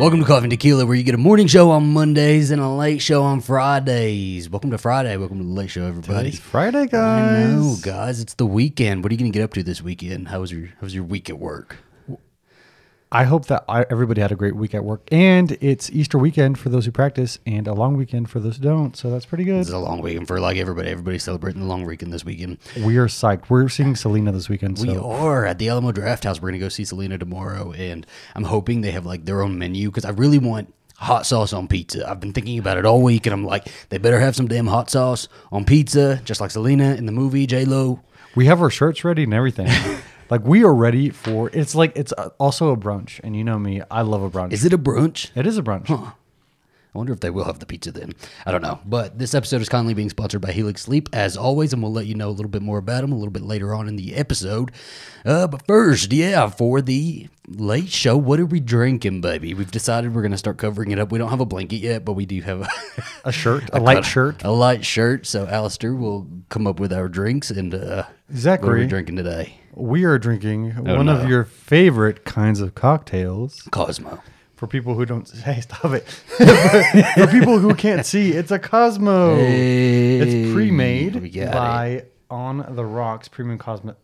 Welcome to Coffee and Tequila, where you get a morning show on Mondays and a late show on Fridays. Welcome to Friday. Welcome to the late show, everybody. It's Friday, guys. I know, guys. It's the weekend. What are you going to get up to this weekend? How was your How was your week at work? I hope that everybody had a great week at work. And it's Easter weekend for those who practice and a long weekend for those who don't. So that's pretty good. It's a long weekend for like everybody. Everybody's celebrating the long weekend this weekend. We are psyched. We're seeing Selena this weekend. We are at the Alamo Draft House. We're gonna go see Selena tomorrow, and I'm hoping they have like their own menu because I really want hot sauce on pizza. I've been thinking about it all week, and I'm like, they better have some damn hot sauce on pizza, just like Selena in the movie J Lo. we have our shirts ready and everything. like we are ready for it's like it's also a brunch. And you know me, I love a brunch. Is it a brunch? it is a brunch. I wonder if they will have the pizza then. I don't know. But this episode is kindly being sponsored by Helix Sleep, as always, and we'll let you know a little bit more about them a little bit later on in the episode. Uh, but first, yeah, for the late show, what are we drinking, baby? We've decided we're going to start covering it up. We don't have a blanket yet, but we do have a, A shirt, a light cut- shirt. A light shirt. So Alistair will come up with our drinks. And uh, Exactly what are we Zachary, drinking today? we are drinking Oh, one no. of your favorite kinds of cocktails. Cosmo. For people who don't, hey, stop it. For people who can't see, it's a Cosmo. It's pre-made by On the Rocks Premium Cosmo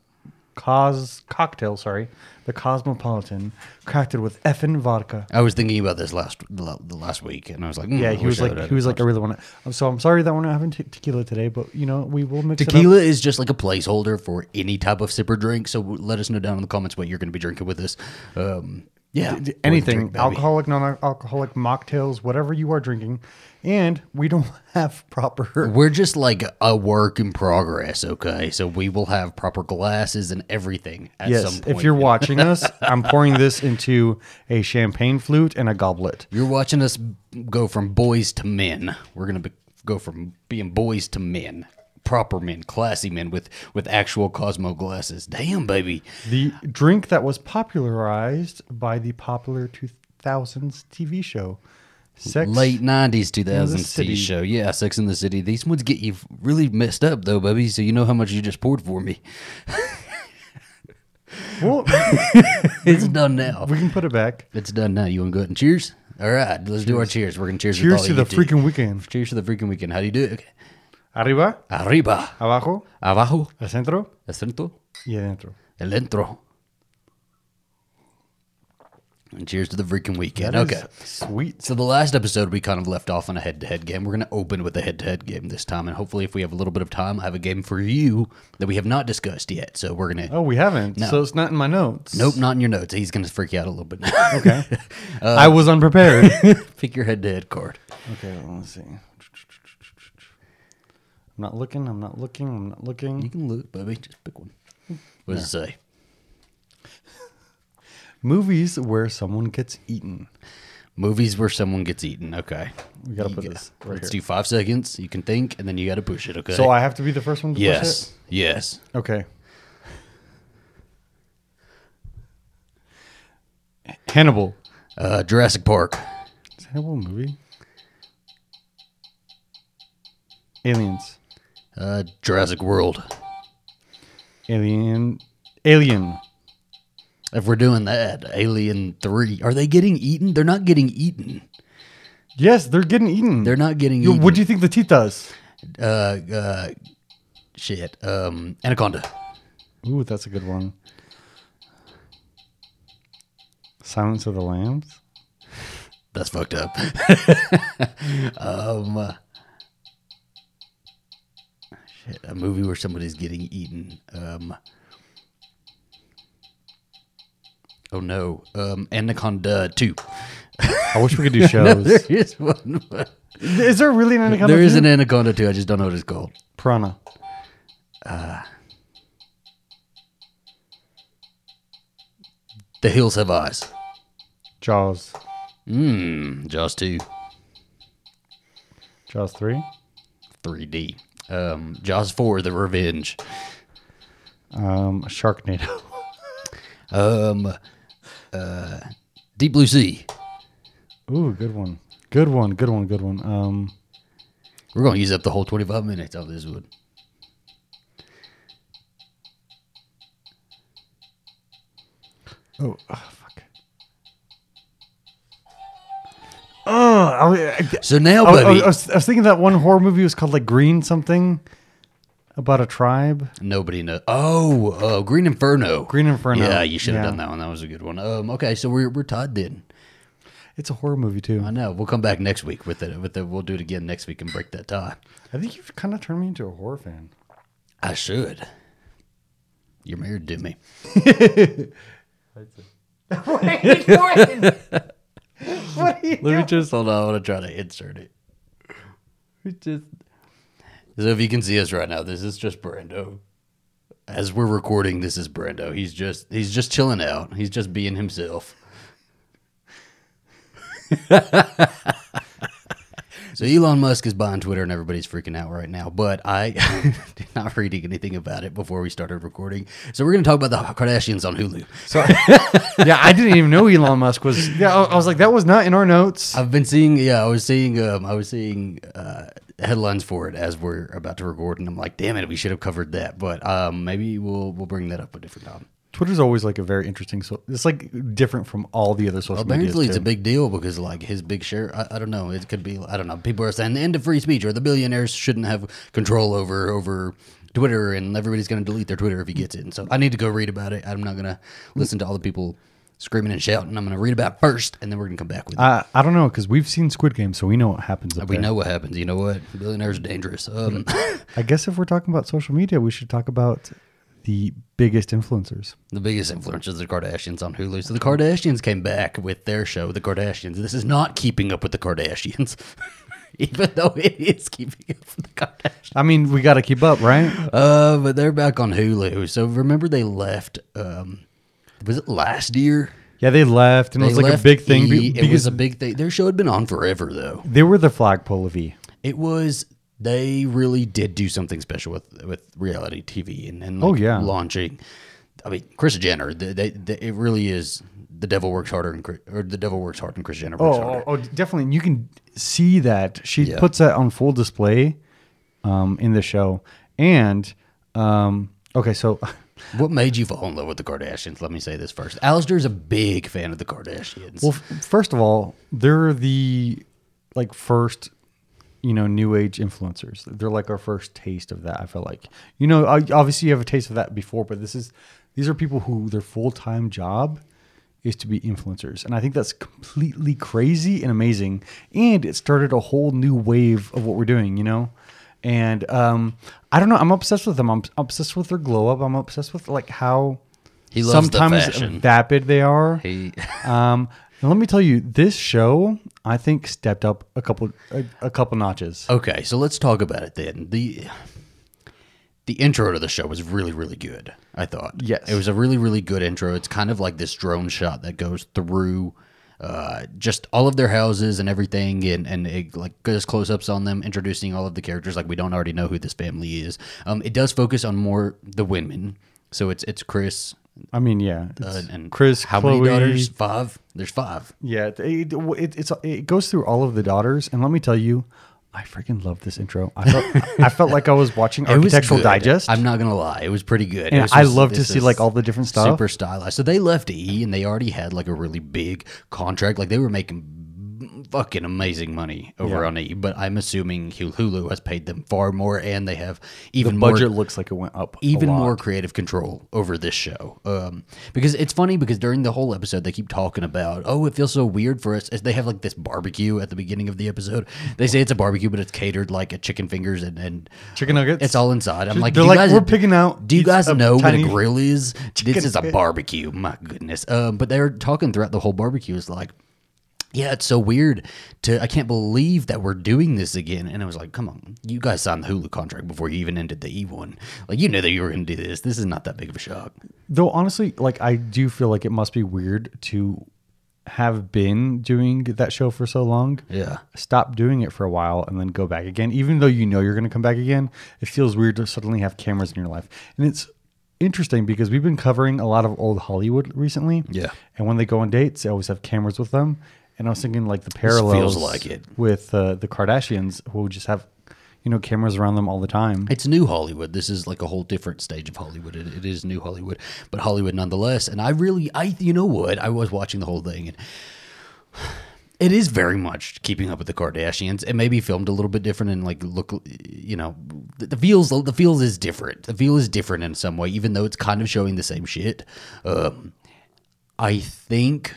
Cos cocktail. Sorry, the Cosmopolitan, crafted with Effen vodka. I was thinking about this last the the last week, and I was like, mm, Yeah, I he was like, he was like, I really want to. So I'm sorry that we're not having te- tequila today, but you know we will mix Tequila is just like a placeholder for any type of sipper drink. So let us know down in the comments what you're going to be drinking with this. Um, yeah, up. anything, alcoholic, non-alcoholic mocktails, whatever you are drinking, and we don't have proper. We're just like a work in progress. Okay, so we will have proper glasses and everything at Yes, some point. if you're watching us, I'm pouring this into a champagne flute and a goblet. you're watching us go from boys to men. We're gonna be, go from being boys to men, proper men, classy men with with actual Cosmo glasses. Damn, baby. The drink that was popularized by the popular 2000s TV show, Sex. Late nineties, two thousands TV show, yeah, Sex in the City. These ones get you really messed up, though, baby. So you know how much you just poured for me. Well, It's done now. we can put it back. It's done now. You want to go ahead and cheers? All right, let's do our cheers. We're cheers. with Cheers all to the freaking weekend. Cheers to the freaking weekend. How do you do it? Okay. Arriba, Arriba, abajo, abajo, al centro el centro, y adentro. el entro. And cheers to the freaking weekend. That okay. Sweet. So the last episode we kind of left off on a head-to-head game. We're going to open with a head-to-head game this time, and hopefully, if we have a little bit of time, I have a game for you that we have not discussed yet. So we're gonna. Oh, we haven't. No. So it's not in my notes. Nope, not in your notes. He's gonna freak you out a little bit. Okay. Uh, I was unprepared. Pick your head-to-head card. okay, let's see. I'm not looking. I'm not looking. I'm not looking. You can look, baby. Just pick one. What does it say? Movies where someone gets eaten. Movies where someone gets eaten. Okay. We gotta put get- this right Let's here. do five seconds. You can think, and then you got to push it. Okay. So I have to be the first one to yes, yes. push it? Okay. Hannibal. Uh, Jurassic Park. Is Hannibal a movie? Aliens. Uh, Jurassic World. Alien. Alien. If we're doing that, Alien Three. Are they getting eaten? They're not getting eaten. Yes, they're getting eaten. They're not getting Yo, eaten. what do you think the teeth does? uh, uh, shit. Um, Anaconda. Ooh, that's a good one. Silence of the Lambs. That's fucked up. um, uh, a movie where somebody's getting eaten. Um, oh no. Um, Anaconda Two. I wish we could do no, shows. there is one. Is there really an anaconda? there is an Anaconda Two. I just don't know what it's called. piranha. The Hills Have Eyes. Jaws. Mmm. Jaws Two. Jaws three. 3D. Um, Jaws 4, The Revenge. Um, Sharknado. Um, uh, Deep Blue Sea. Ooh, good one. Good one. Good one. Good one. Um, We're going to use up the whole 25 minutes of this one. oh, ah, I, I- So now, I was- I was, I was- I was thinking that one horror movie was called like Green something about a tribe. nobody knows. Oh, uh, Green Inferno. Green Inferno. Yeah, you should have Yeah. done that one. That was a good one. Um, okay, so we're we're tied then. It's a horror movie too. I know. We'll come back next week with it. With it, we'll do it again next week and break that tie. I think you've kind of turned me into a horror fan. I should. You're married to me. What are you Let me just hold on. I want to try to insert it. just So if you can see us right now, this is just Brando. As we're recording, this is Brando. He's just he's just chilling out. He's just being himself. so Elon Musk is buying Twitter and everybody's freaking out right now. But I did not reading anything about it before we started recording. So we're gonna talk about the Kardashians on Hulu. So, yeah, I didn't even know Elon Musk was. Yeah, I, I was like, that was not in our notes. I've been seeing, yeah, I was seeing, um, I was seeing uh, headlines for it as we're about to record, and I'm like, damn it, we should have covered that. But um, maybe we'll we'll bring that up a different time. Twitter's always like a very interesting. So it's like different from all the other social media. It's a big deal because like his big share. I, I don't know. It could be. I don't know. People are saying the end of free speech, or the billionaires shouldn't have control over over Twitter, and everybody's going to delete their Twitter if he gets it. And so I need to go read about it. I'm not going to listen to all the people screaming and shouting. I'm going to read about it first, and then we're going to come back with it. I I don't know because we've seen Squid Game, so we know what happens. Up we there. know what happens. You know what? Billionaires are dangerous. Um, I guess if we're talking about social media, we should talk about the biggest influencers. The biggest influencers, the Kardashians on Hulu. So the Kardashians came back with their show, The Kardashians. This is not keeping up with the Kardashians, even though it is keeping up with the Kardashians. I mean, we got to keep up, right? Uh, but they're back on Hulu. So remember they left. Um, was it last year? Yeah, they left, and it was like a big thing E! It was a big thing. Their show had been on forever, though. they were the flagpole of E. It was. They really did do something special with with reality TV and, and like Oh, yeah. launching. I mean, Kris Jenner. They, they, they, it really is. The devil works harder, and or the devil works hard, and Kris Jenner works Oh, harder. oh, oh, definitely. And you can see that she Yeah. puts that on full display um, in the show. And um, okay, so What made you fall in love with the Kardashians? Let me say this first. Alistair's a big fan of the Kardashians. well, f- first of all, they're the like first, you know, new age influencers. They're like our first taste of that. I feel like, you know, obviously you have a taste of that before, but this is these are people who their full time job is to be influencers, and I think that's completely crazy and amazing. And it started a whole new wave of what we're doing, you know. And um, I don't know. I'm obsessed with them. I'm obsessed with their glow up. I'm obsessed with like how He loves sometimes vapid they are. he, Um, and let me tell you, this show I think stepped up a couple a, a couple notches. okay, so let's talk about it then. The the intro to the show was really, really good. I thought. Yes. it was a really, really good intro. It's kind of like this drone shot that goes through. Uh, just all of their houses and everything, and and it like goes close ups on them, introducing all of the characters. Like we don't already know who this family is. Um, it does focus on more the women. So it's it's Kris, I mean, yeah, Uh, and Kris, How Khloe, many daughters? Five. There's five. Yeah, it, it, it, it's it goes through all of the daughters, and let me tell you, I freaking love this intro. I felt I felt like I was watching It was Architectural. Digest. I'm not gonna lie, it was pretty good. And was I love to see, like, all the different stuff. super stylized. So they left E, and they already had like a really big contract. Like they were making fucking amazing money over Yeah. on E. But I'm assuming Hulu has paid them far more, and they have the even more budget looks like it went up. a even lot. more creative control over this show. Um, because it's funny because during the whole episode they keep talking about, oh, it feels so weird for us. As they have like this barbecue at the beginning of the episode. They say it's a barbecue, but it's catered like a chicken fingers and, and Chicken nuggets? It's all inside. I'm like, They're you like, guys, "We're picking out Do you guys know what a grill is? This is a barbecue. My goodness. Um, but they're talking throughout the whole barbecue. Is like. Yeah, it's so weird to I can't believe that we're doing this again. And I was like, come on, you guys signed the Hulu contract before you even ended the E one. Like you knew that you were gonna do this. This is not that big of a shock. Though honestly, like I do feel like it must be weird to have been doing that show for so long. Yeah. Stop doing it for a while and then go back again. Even though you know you're going to come back again, it feels weird to suddenly have cameras in your life. And it's interesting because we've been covering a lot of old Hollywood recently. Yeah. And when they go on dates, they always have cameras with them. And I was thinking like the parallels feels like it. with uh, the Kardashians who just have, you know, cameras around them all the time. It's new Hollywood. This is like a whole different stage of Hollywood. It, it is new Hollywood, but Hollywood nonetheless. And I really, I, you know what? I was watching the whole thing, and It is very much keeping up with the Kardashians. It may be filmed a little bit different and like look, you know, the, the feels the feels is different. The feel is different in some way, even though it's kind of showing the same shit. Um, I think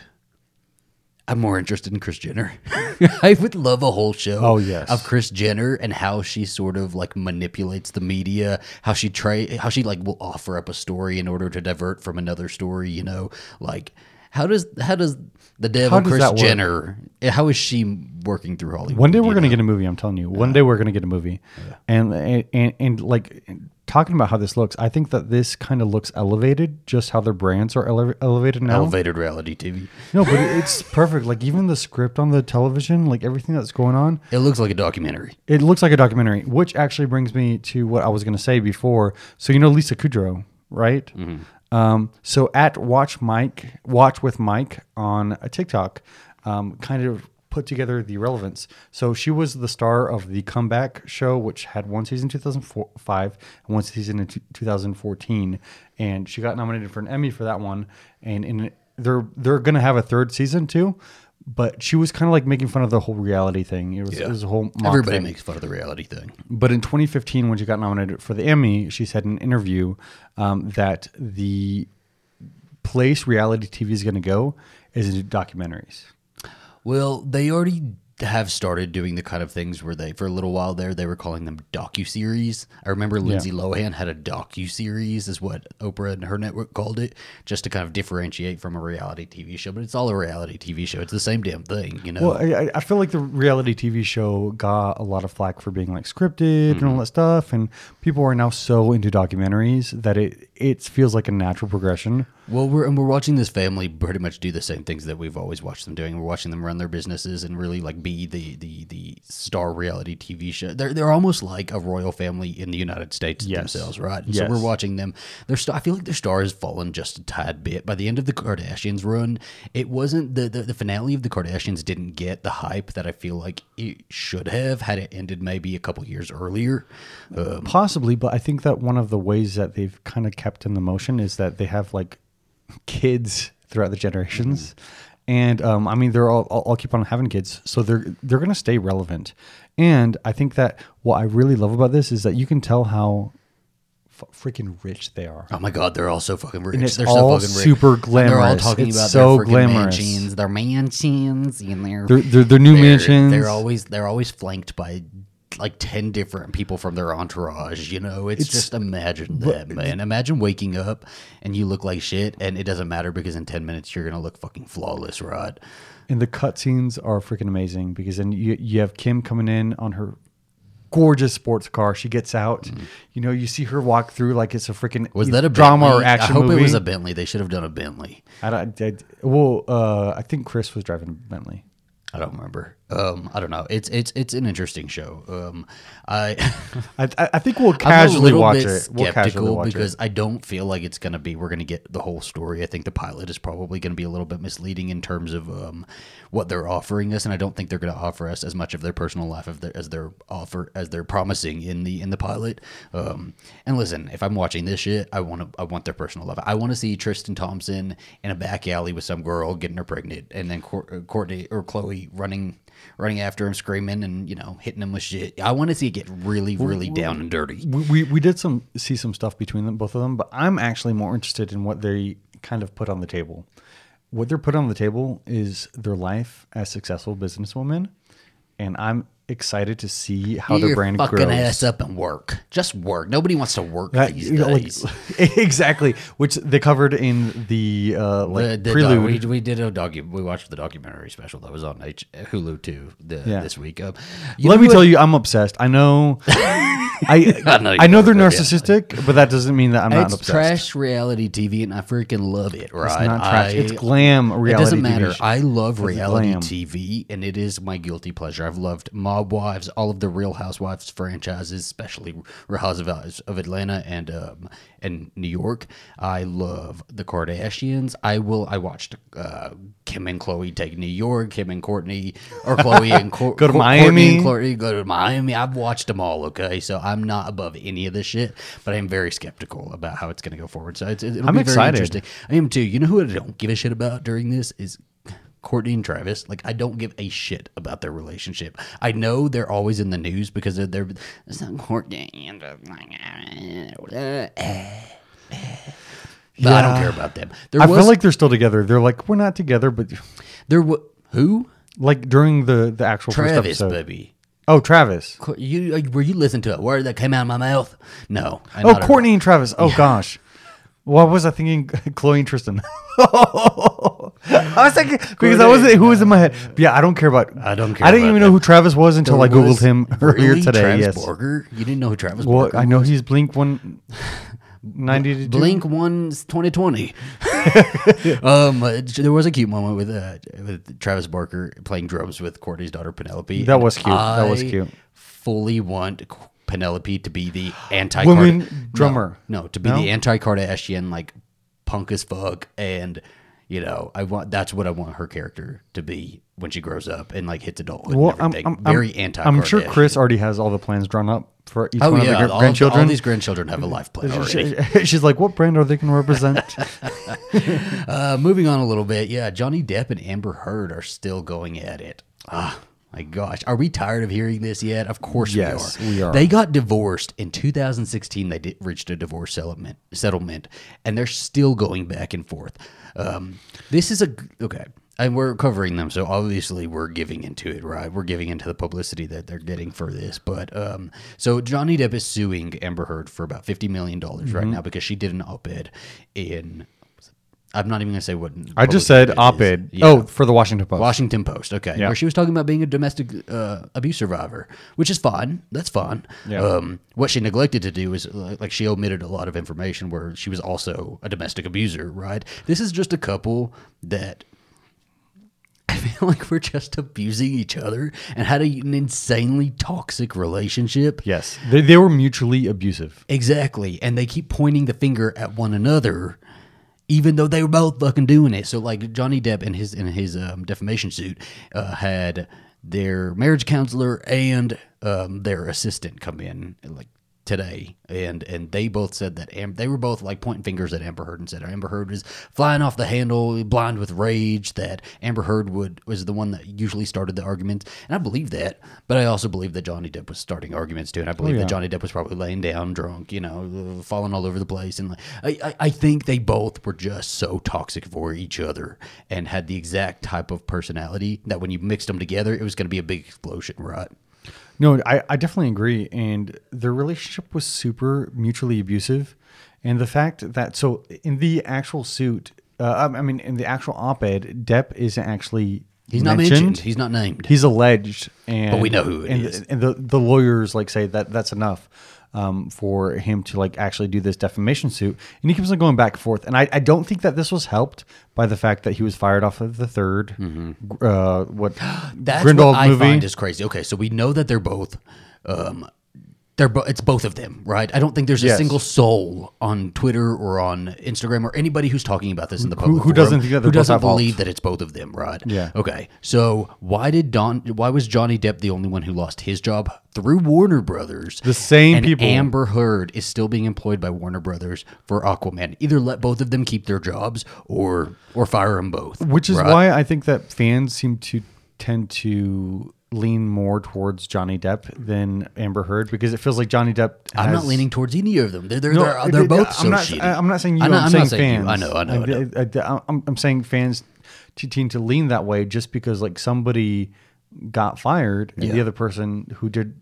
I'm more interested in Kris Jenner. I would love a whole show. Oh, yes. of Kris Jenner and how she sort of like manipulates the media. How she try, how she like will offer up a story in order to divert from another story. You know, like how does how does the devil Kris that work? Jenner? How is she working through Hollywood? One day we're gonna get a movie. I'm telling you. One day we're gonna get a movie, and, and and and like talking about how this looks. I think that this kind of looks elevated. Just how their brands are ele- elevated now. elevated reality TV. No, but it's perfect. Like even the script on the television, like everything that's going on, It looks like a documentary. it looks like a documentary. Which actually brings me to what I was gonna say before. So you know Lisa Kudrow, right? Mm-hmm. Um, so at Watch Mike, Watch with Mike on a TikTok, um, kind of put together the relevance. So she was the star of the Comeback show, which had one season in 2005 and one season in two- 2014, and she got nominated for an Emmy for that one. And in they're they're gonna have a third season too. But she was kind of like making fun of the whole reality thing. It was, it was a whole mock Everybody thing. makes fun of the reality thing. But in 2015, when she got nominated for the Emmy, she said in an interview um, that the place reality TV is going to go is into documentaries. Well, they already have started doing the kind of things where they, for a little while there, they were calling them docu series. I remember Lindsay Lohan had a docu series, is what Oprah and her network called it, just to kind of differentiate from a reality TV show. But it's all a reality TV show. It's the same damn thing, you know. Well, I, I- feel like the reality TV show got a lot of flack for being like scripted and all Mm-hmm. that stuff, and people are now so into documentaries that it it feels like a natural progression. Well, we're and we're watching this family pretty much do the same things that we've always watched them doing. We're watching them run their businesses and really like be the the the star reality TV show. They're they're almost like a royal family in the United States Yes. themselves, right? And So we're watching them. Their star. I feel like their star has fallen just a tad bit. By the end of the Kardashians run, it wasn't the the, the finale of the Kardashians didn't get the hype that I feel like it should have had it ended maybe a couple years earlier. Um, Possibly, but I think that one of the ways that they've kind of kept in the motion is that they have like kids throughout the generations. And um, I mean, they're all, all, all keep on having kids, so they're they're gonna stay relevant. And I think that what I really love about this is that you can tell how f- freaking rich they are. Oh my god, they're all so fucking rich. And it's they're all so fucking rich. super And They're all talking It's about so their glamorous. mansions, their mansions, and their They're- they're- they're new they're- mansions. They're always they're always flanked by like ten different people from their entourage. You know, it's, just imagine that, man. Imagine waking up and you look like shit, and it doesn't matter because in ten minutes you're gonna look fucking flawless, rod And the cutscenes are freaking amazing because then you you have Kim coming in on her gorgeous sports car. She gets out, you know, you see her walk through like it's a freaking. Was that a drama Bentley? or action I hope movie. it was a Bentley. They should have done a Bentley. I, don't- I, well, uh, I think Kris was driving a Bentley. I don't remember. Um, I don't know. It's it's it's an interesting show. Um, I I, I think we'll casually watch it. We'll casually watch because it. I don't feel like it's going to be. We're going to get the whole story. I think the pilot is probably going to be a little bit misleading in terms of um, what they're offering us, and I don't think they're going to offer us as much of their personal life their, as they're offer as they're promising in the in the pilot. Um, and listen, if I'm watching this shit, I want to I want their personal life. I want to see Tristan Thompson in a back alley with some girl getting her pregnant, and then uh, Kourtney or Khloe running running after him, screaming and you know hitting him with shit. I want to see it get really really down and dirty. we, we we did some see some stuff between them both of them, but I'm actually more interested in what they kind of put on the table. What they're put on the table is their life as successful businesswomen, and I'm excited to see how Get their brand fucking grows. ass up and work. Just work. Nobody wants to work That- these know, like- days. exactly, which they covered in the uh, like the, the prelude. doc- we, we did a docu. We watched the documentary special that was on H- Hulu too the, Yeah. this week. Um, Let me tell you, I'm obsessed. I know, I I know I know, they're are, yeah. narcissistic, but that doesn't mean that I'm not it's obsessed. trash reality TV, and I freaking love it. Right? It's not trash. I- it's glam reality. It doesn't matter. show. I love It's reality glam. TV, and it is my guilty pleasure. I've loved Mob Wives, all of the Real Housewives franchises, especially Real Housewives of Atlanta and um, and New York. I love the Kardashians. I will. I watched uh, Kim and Khloe take New York. Kim and Kourtney, or Khloe and Cour- Go to Cour- Miami. Kourtney and Kourtney go to Miami. I've watched them all. Okay, so I'm not above any of this shit, but I am very skeptical about how it's going to go forward. So it's, it'll I'm be excited. very interesting. I am too. You know who I don't give a shit about during this is Kourtney and Travis, like I don't give a shit about their relationship. I know they're always in the news because of their it's not Kourtney and uh, eh, eh. but I don't care about them. There I was feel like they're still together. They're like we're not together, but there was who like during the the actual first Travis, episode. baby. Oh, Travis. You uh, were you listening to a word that came out of my mouth? No. Oh, Kourtney and Travis. Oh gosh. What was I thinking? Khloe and Tristan. I was thinking because I was who was in my head. But yeah, I don't care about. I don't care I didn't about even know who Travis was until. I googled Was him earlier really today. Travis yes. Barker? You didn't know who Travis Well, Barker I know was? he's Blink one ninety to Blink one 2020. um, uh, there was a cute moment with uh, with Travis Barker playing drums with Kourtney's daughter Penelope. That and was cute. That was I cute. Fully want Penelope to be the anti Woman drummer. No, to be No? the anti Kardashian, like punk as fuck, and you know, I want that's what I want her character to be when she grows up and like hits adulthood. Well, I'm. I'm very anti. I'm sure Kris already has all the plans drawn up for each Oh one yeah, of the gr- all, grandchildren. all these grandchildren have a life plan already. She- she's like, what brand are they going to represent? Uh, moving on a little bit, yeah, Johnny Depp and Amber Heard are still going at it. Ah, my gosh, are we tired of hearing this yet? Of course Yes, we are. we are. They got divorced in 2016. They did, reached a divorce settlement, settlement, and they're still going back and forth. Um, this is a okay. And we're covering them, so obviously we're giving into it, right? We're giving into the publicity that they're getting for this. But um, so Johnny Depp is suing Amber Heard for about fifty million dollars Mm-hmm. right now because she did an op-ed in I'm not even going to say what. I just said op-ed. Yeah. Oh, for the Washington Post. Washington Post. Okay, Yeah. where she was talking about being a domestic uh, abuse survivor, which is fine. That's fine. Yeah. Um, what she neglected to do is uh, like she omitted a lot of information where she was also a domestic abuser. Right. This is just a couple that. I feel like we're just abusing each other and had a, an insanely toxic relationship. Yes, they, they were mutually abusive. Exactly. And they keep pointing the finger at one another, even though they were both fucking doing it. So like Johnny Depp in his in his um, defamation suit uh, had their marriage counselor and um, their assistant come in and like today. And and they both said that Am- they were both like pointing fingers at Amber Heard and said Amber Heard was flying off the handle blind with rage that Amber Heard would was the one that usually started the arguments and I believe that but I also believe that Johnny Depp was starting arguments too. And I believe oh, yeah. that Johnny Depp was probably laying down drunk you know falling all over the place. And like I, I I think they both were just so toxic for each other and had the exact type of personality that when you mixed them together it was going to be a big explosion right No, I, I definitely agree. And their relationship was super mutually abusive. And the fact that, so in the actual suit, uh, I mean, in the actual op ed, Depp isn't actually. he's not mentioned he's not named He's alleged, and But we know who it and, is. And the, the lawyers like say that that's enough um, for him to like actually do this defamation suit, and he keeps on going back and forth. And I, I don't think that this was helped by the fact that he was fired off of the 3rd uh, what Mm-hmm. That's Grindelwald what I movie. find is crazy. Okay, so we know that they're both, um, they're bo- it's both of them, right? I don't think there's a Yes. single soul on Twitter or on Instagram or anybody who's talking about this in the public who forum doesn't think that who they're both doesn't at fault. believe that it's both of them, right? Yeah. Okay, so why did Don? Why was Johnny Depp the only one who lost his job through Warner Brothers? The same and people. Amber Heard is still being employed by Warner Brothers for Aquaman. Either let both of them keep their jobs or or fire them both. Which is right? why I think that fans seem to tend to lean more towards Johnny Depp than Amber Heard because it feels like Johnny Depp. I'm not leaning towards any of them. They're they're, No, they're, uh, they're both I'm so not, shitty. I'm not saying you. I know- I'm, I'm saying not saying you. fans. I know. I know. I know. I, I, I'm, I'm saying fans tend to lean that way just because like somebody got fired and the other person who did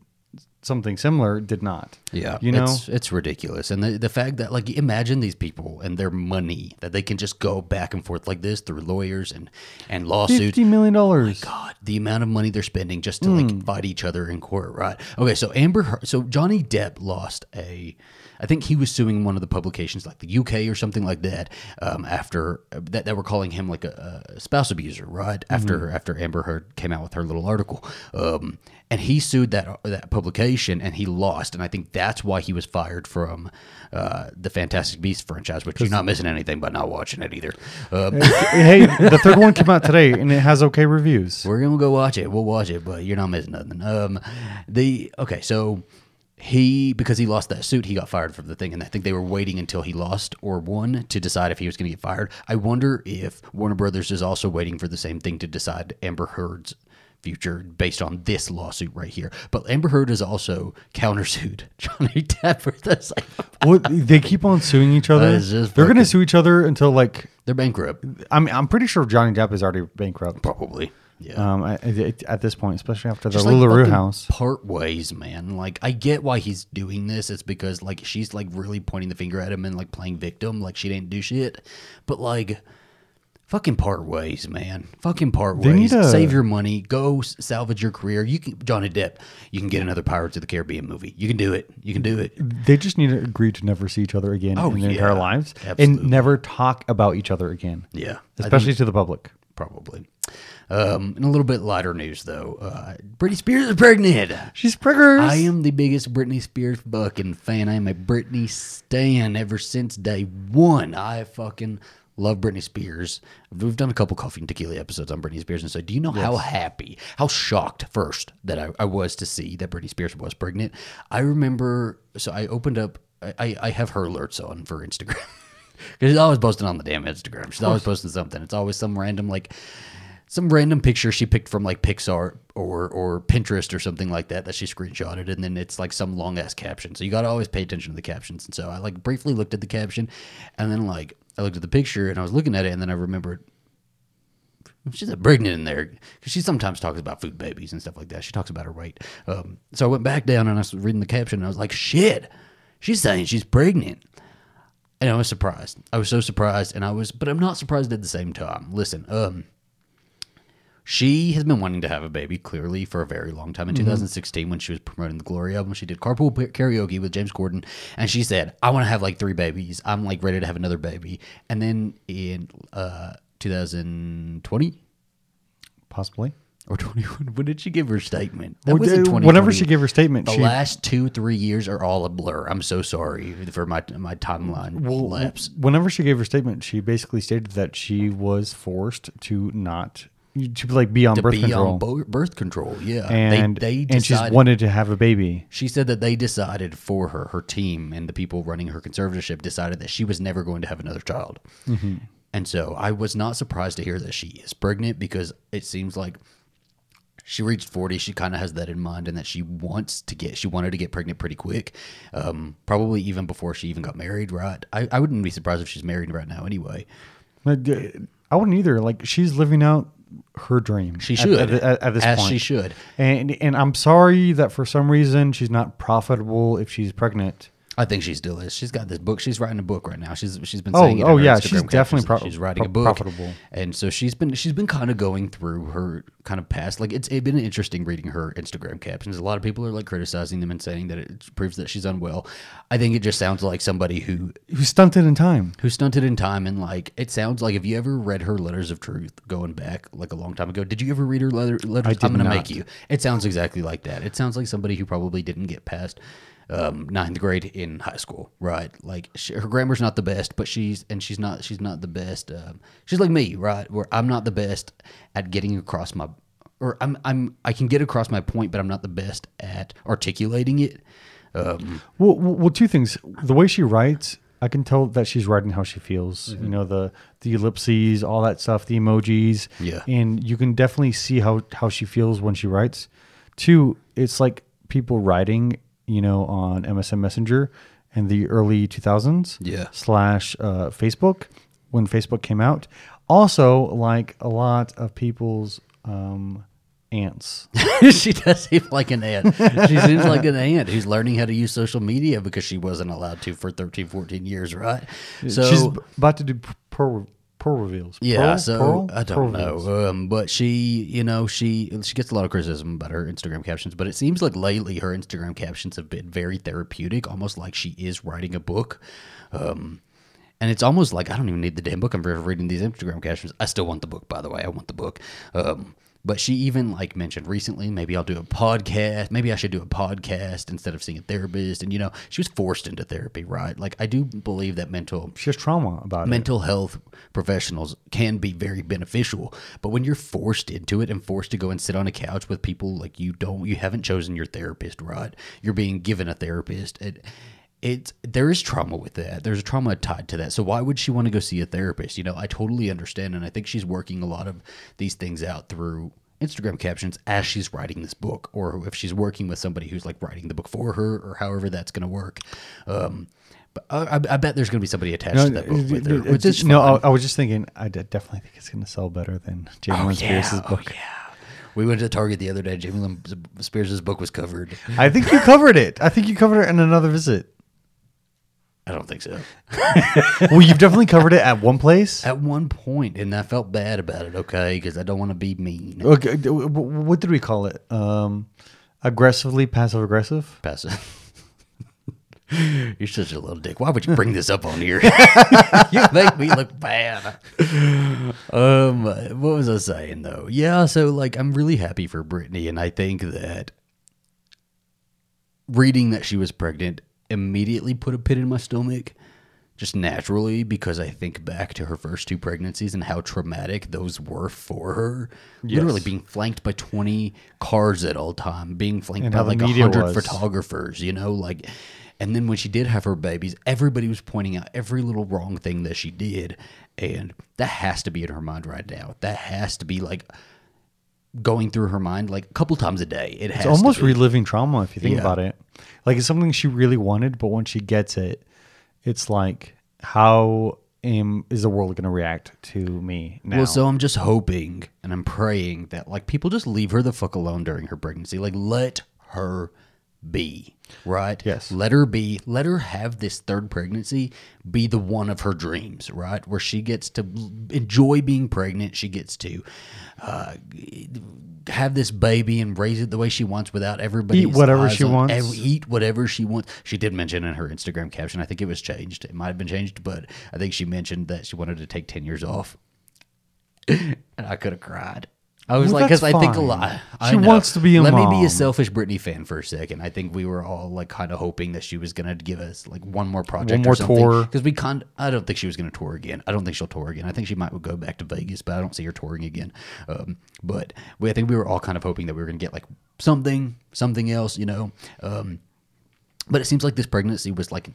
something similar did not. Yeah, you know. it's, it's ridiculous, and the the fact that like imagine these people and their money that they can just go back and forth like this through lawyers and and lawsuits. Fifty million dollars. My God, the amount of money they're spending just to Hmm. like fight each other in court, right? Okay, so Amber, so Johnny Depp lost a, I think he was suing one of the publications like the UK or something like that, um, after that they were calling him like a, a spouse abuser, right? After Mm-hmm. after Amber Heard came out with her little article, um, and he sued that that publication and he lost, and I think that's why he was fired from uh, the Fantastic Beasts franchise, which you're not missing anything by not watching it either. Um, hey, the third one came out today and it has okay reviews. We're gonna go watch it. We'll watch it, but you're not missing nothing. Um, the okay, so he because he lost that suit, he got fired from the thing, and I think they were waiting until he lost or won to decide if he was going to get fired. I wonder if Warner Brothers is also waiting for the same thing to decide Amber Heard's future based on this lawsuit right here. But Amber Heard is also countersued Johnny Depp for this. Well, they keep on suing each other. That is just They're going to sue each other until like they're bankrupt, I mean, I'm pretty sure Johnny Depp is already bankrupt. probably. Yeah. Um, at, at- at this point, especially after the Just, LuLaRoe house. part ways, man. Like I get why he's doing this. It's because like she's like really pointing the finger at him and like playing victim, like she didn't do shit. But like, fucking part ways, man. Fucking part They ways. need a- Save your money. Go s- salvage your career. You can Johnny Depp. You can get another Pirates of the Caribbean movie. You can do it. You can do it. They just need to agree to never see each other again Oh, in their yeah. entire lives Absolutely. and never talk about each other again, Yeah, I especially think to the public. probably. Um, in a little bit lighter news, though, uh, Britney Spears is pregnant. She's priggers. I am the biggest Britney Spears fucking fan. I am a Britney stan ever since day one. I fucking love Britney Spears. We've done a couple coffee and tequila episodes on Britney Spears, and so do you know how happy, how shocked first that I, I was to see that Britney Spears was pregnant? I remember, so I opened up. I, I, I have her alerts on for Instagram. Because she's always posting on the damn Instagram. She's always posting something. It's always some random like some random picture she picked from like Pixar or or Pinterest or something like that that she screenshotted, and then it's like some long ass caption. So you got to always pay attention to the captions. And so I like briefly looked at the caption, and then like I looked at the picture and I was looking at it, and then I remembered she's a pregnant in there because she sometimes talks about food babies and stuff like that. She talks about her weight. Um, so I went back down and I was reading the caption, and I was like, shit, she's saying she's pregnant. And I was surprised. I was so surprised, and I was, but I'm not surprised at the same time. Listen, um, she has been wanting to have a baby clearly for a very long time. In 2016, when she was promoting the Glory album, she did carpool karaoke with James Corden, and she said, "I want to have like three babies. I'm like ready to have another baby." And then in uh, 2020 possibly. or 21, when did she give her statement? That was in 2020. whenever she gave her statement, the she last two three years are all a blur. I'm so sorry for my my timeline lapse. whenever she gave her statement, she basically stated that she was forced to not to like be on To birth be control, on bo- birth control, yeah. and they, they and she's decided, wanted to have a baby. She said that they decided for her, her team and the people running her conservatorship decided that she was never going to have another child. Mm-hmm. And so I was not surprised to hear that she is pregnant because it seems like she reached 40. She kind of has that in mind and that she wants to get, she wanted to get pregnant pretty quick. Um, probably even before she even got married, right? I, I wouldn't be surprised if she's married right now anyway. Uh, I wouldn't either. Like she's living out her dream. She should. at, at, at this as point. she should. And and I'm sorry that for some reason she's not profitable if she's pregnant. I think she still is. She's got this book. She's writing a book right now. She's she's been Oh, saying it in oh, yeah, Instagram she's definitely pro- she's writing a book, profitable. and so she's been she's been kind of going through her kind of past. Like it's it been interesting reading her Instagram captions. A lot of people are like criticizing them and saying that it proves that she's unwell. I think it just sounds like somebody who Who's stunted in time? who stunted in time and like it sounds like if you ever read her letters of truth going back like a long time ago did you ever read her letter, letters I did i'm gonna not. make you it sounds exactly like that it sounds like somebody who probably didn't get past um, ninth grade in high school right like she, her grammar's not the best but she's and she's not she's not the best um, she's like me right where i'm not the best at getting across my or i'm i'm i can get across my point but i'm not the best at articulating it um, Well, well, two things. The way she writes, I can tell that she's writing how she feels. Mm-hmm. You know, the the ellipses, all that stuff, the emojis. Yeah. And you can definitely see how how she feels when she writes. Two, it's like people writing, you know, on MSN Messenger in the early 2000s. Yeah. Slash uh, Facebook when Facebook came out. Also, like a lot of people's um, aunts. she does seem like an ant. She seems like an ant who's learning how to use social media because she wasn't allowed to for 13, 14 years, right? So She's about to do pearl, pearl reveals. yeah, Pearl? so Pearl? I don't reveals. know, um, but she, you know, she she gets a lot of criticism about her Instagram captions, but it seems like lately her Instagram captions have been very therapeutic, almost like she is writing a book. Um, and it's almost like I don't even need the damn book. I'm reading these Instagram captions. I still want the book, by the way. I want the book. Um, But she even like mentioned recently, maybe I'll do a podcast. Maybe I should do a podcast instead of seeing a therapist. And you know, she was forced into therapy, right? Like I do believe that mental She has trauma about it. mental health professionals can be very beneficial but when you're forced into it and forced to go and sit on a couch with people like you don't you haven't chosen your therapist right you're being given a therapist it it there is trauma with that there's trauma tied to that so why would she want to go see a therapist you know i totally understand and i think she's working a lot of these things out through Instagram captions as she's writing this book, or if she's working with somebody who's like writing the book for her, or however that's going to work. Um, but I, I bet there's going to be somebody attached to that book with her, no. I, I was just thinking. I definitely think it's going to sell better than Jamie Lynn Spears' oh, book. yeah. We went to Target the other day. Jamie Lynn Spears' book was covered. I think you covered it. I think you covered it in another visit. I don't think so. well, you've definitely covered it at one place. At one point, and I felt bad about it. Okay, because I don't want to be mean. Okay, d- w- w- what did we call it? Um, aggressively passive aggressive. Passive. You're such a little dick. Why would you bring this up on here? you make me look bad. Um, what was I saying though? Yeah, so like I'm really happy for Britney, and I think that reading that she was pregnant immediately put a pit in my stomach, just naturally because I think back to her first two pregnancies and how traumatic those were for her. Literally being flanked by 20 cars at all time, being flanked And by like media 100 was. photographers, you know, like and then when she did have her babies, everybody was pointing out every little wrong thing that she did. And that has to be in her mind right now. That has to be like going through her mind like a couple times a day. It has It's almost to be. reliving trauma if you think Yeah. about it. Like it's something she really wanted, but when she gets it, it's like, how am is the world going to react to me now? Well, so I'm just hoping and I'm praying that like people just leave her the fuck alone during her pregnancy. Like let her be, right? Yes. Let her be. Let her have this third pregnancy be the one of her dreams, right? Where she gets to enjoy being pregnant. She gets to uh, have this baby and raise it the way she wants without everybody Eat whatever she wants. eat whatever she wants. She did mention in her Instagram caption. I think it was changed. It might have been changed, but I think she mentioned that she wanted to take ten years off and I could have cried. I was Well, like, because I think a lot. I She know. wants to be a Let me be a selfish Britney fan for a second. I think we were all like kind of hoping that she was gonna give us like one more project, One more or something. tour. Because we kind, I don't think she was gonna tour again. I don't think she'll tour again. I think she might go back to Vegas, but I don't see her touring again. Um, but we, I think we were all kind of hoping that we were gonna get like something, something else, you know. Um, but it seems like this pregnancy was like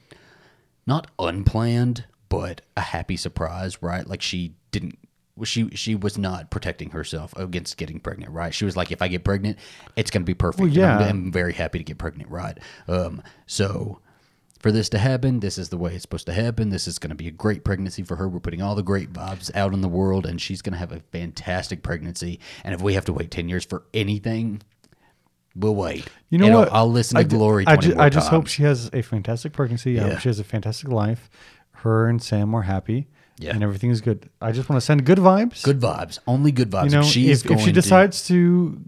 not unplanned, but a happy surprise, right? Like she didn't she she was not protecting herself against getting pregnant, right? She was like, if I get pregnant, it's gonna be perfect. Well, yeah. I'm, I'm very happy to get pregnant, right? Um, so for this to happen, this is the way it's supposed to happen. This is going to be a great pregnancy for her. We're putting all the great vibes out in the world, and she's going to have a fantastic pregnancy. And if we have to wait ten years for anything, we'll wait. You know And I'll- what? I'll listen to I Glory. I, ju- I just hope she has a fantastic pregnancy. I Yeah. hope she has a fantastic life. Her and Sam are happy. Yeah. And everything is good. I just want to send good vibes. good vibes, only good vibes. You know, if if, if she decides to,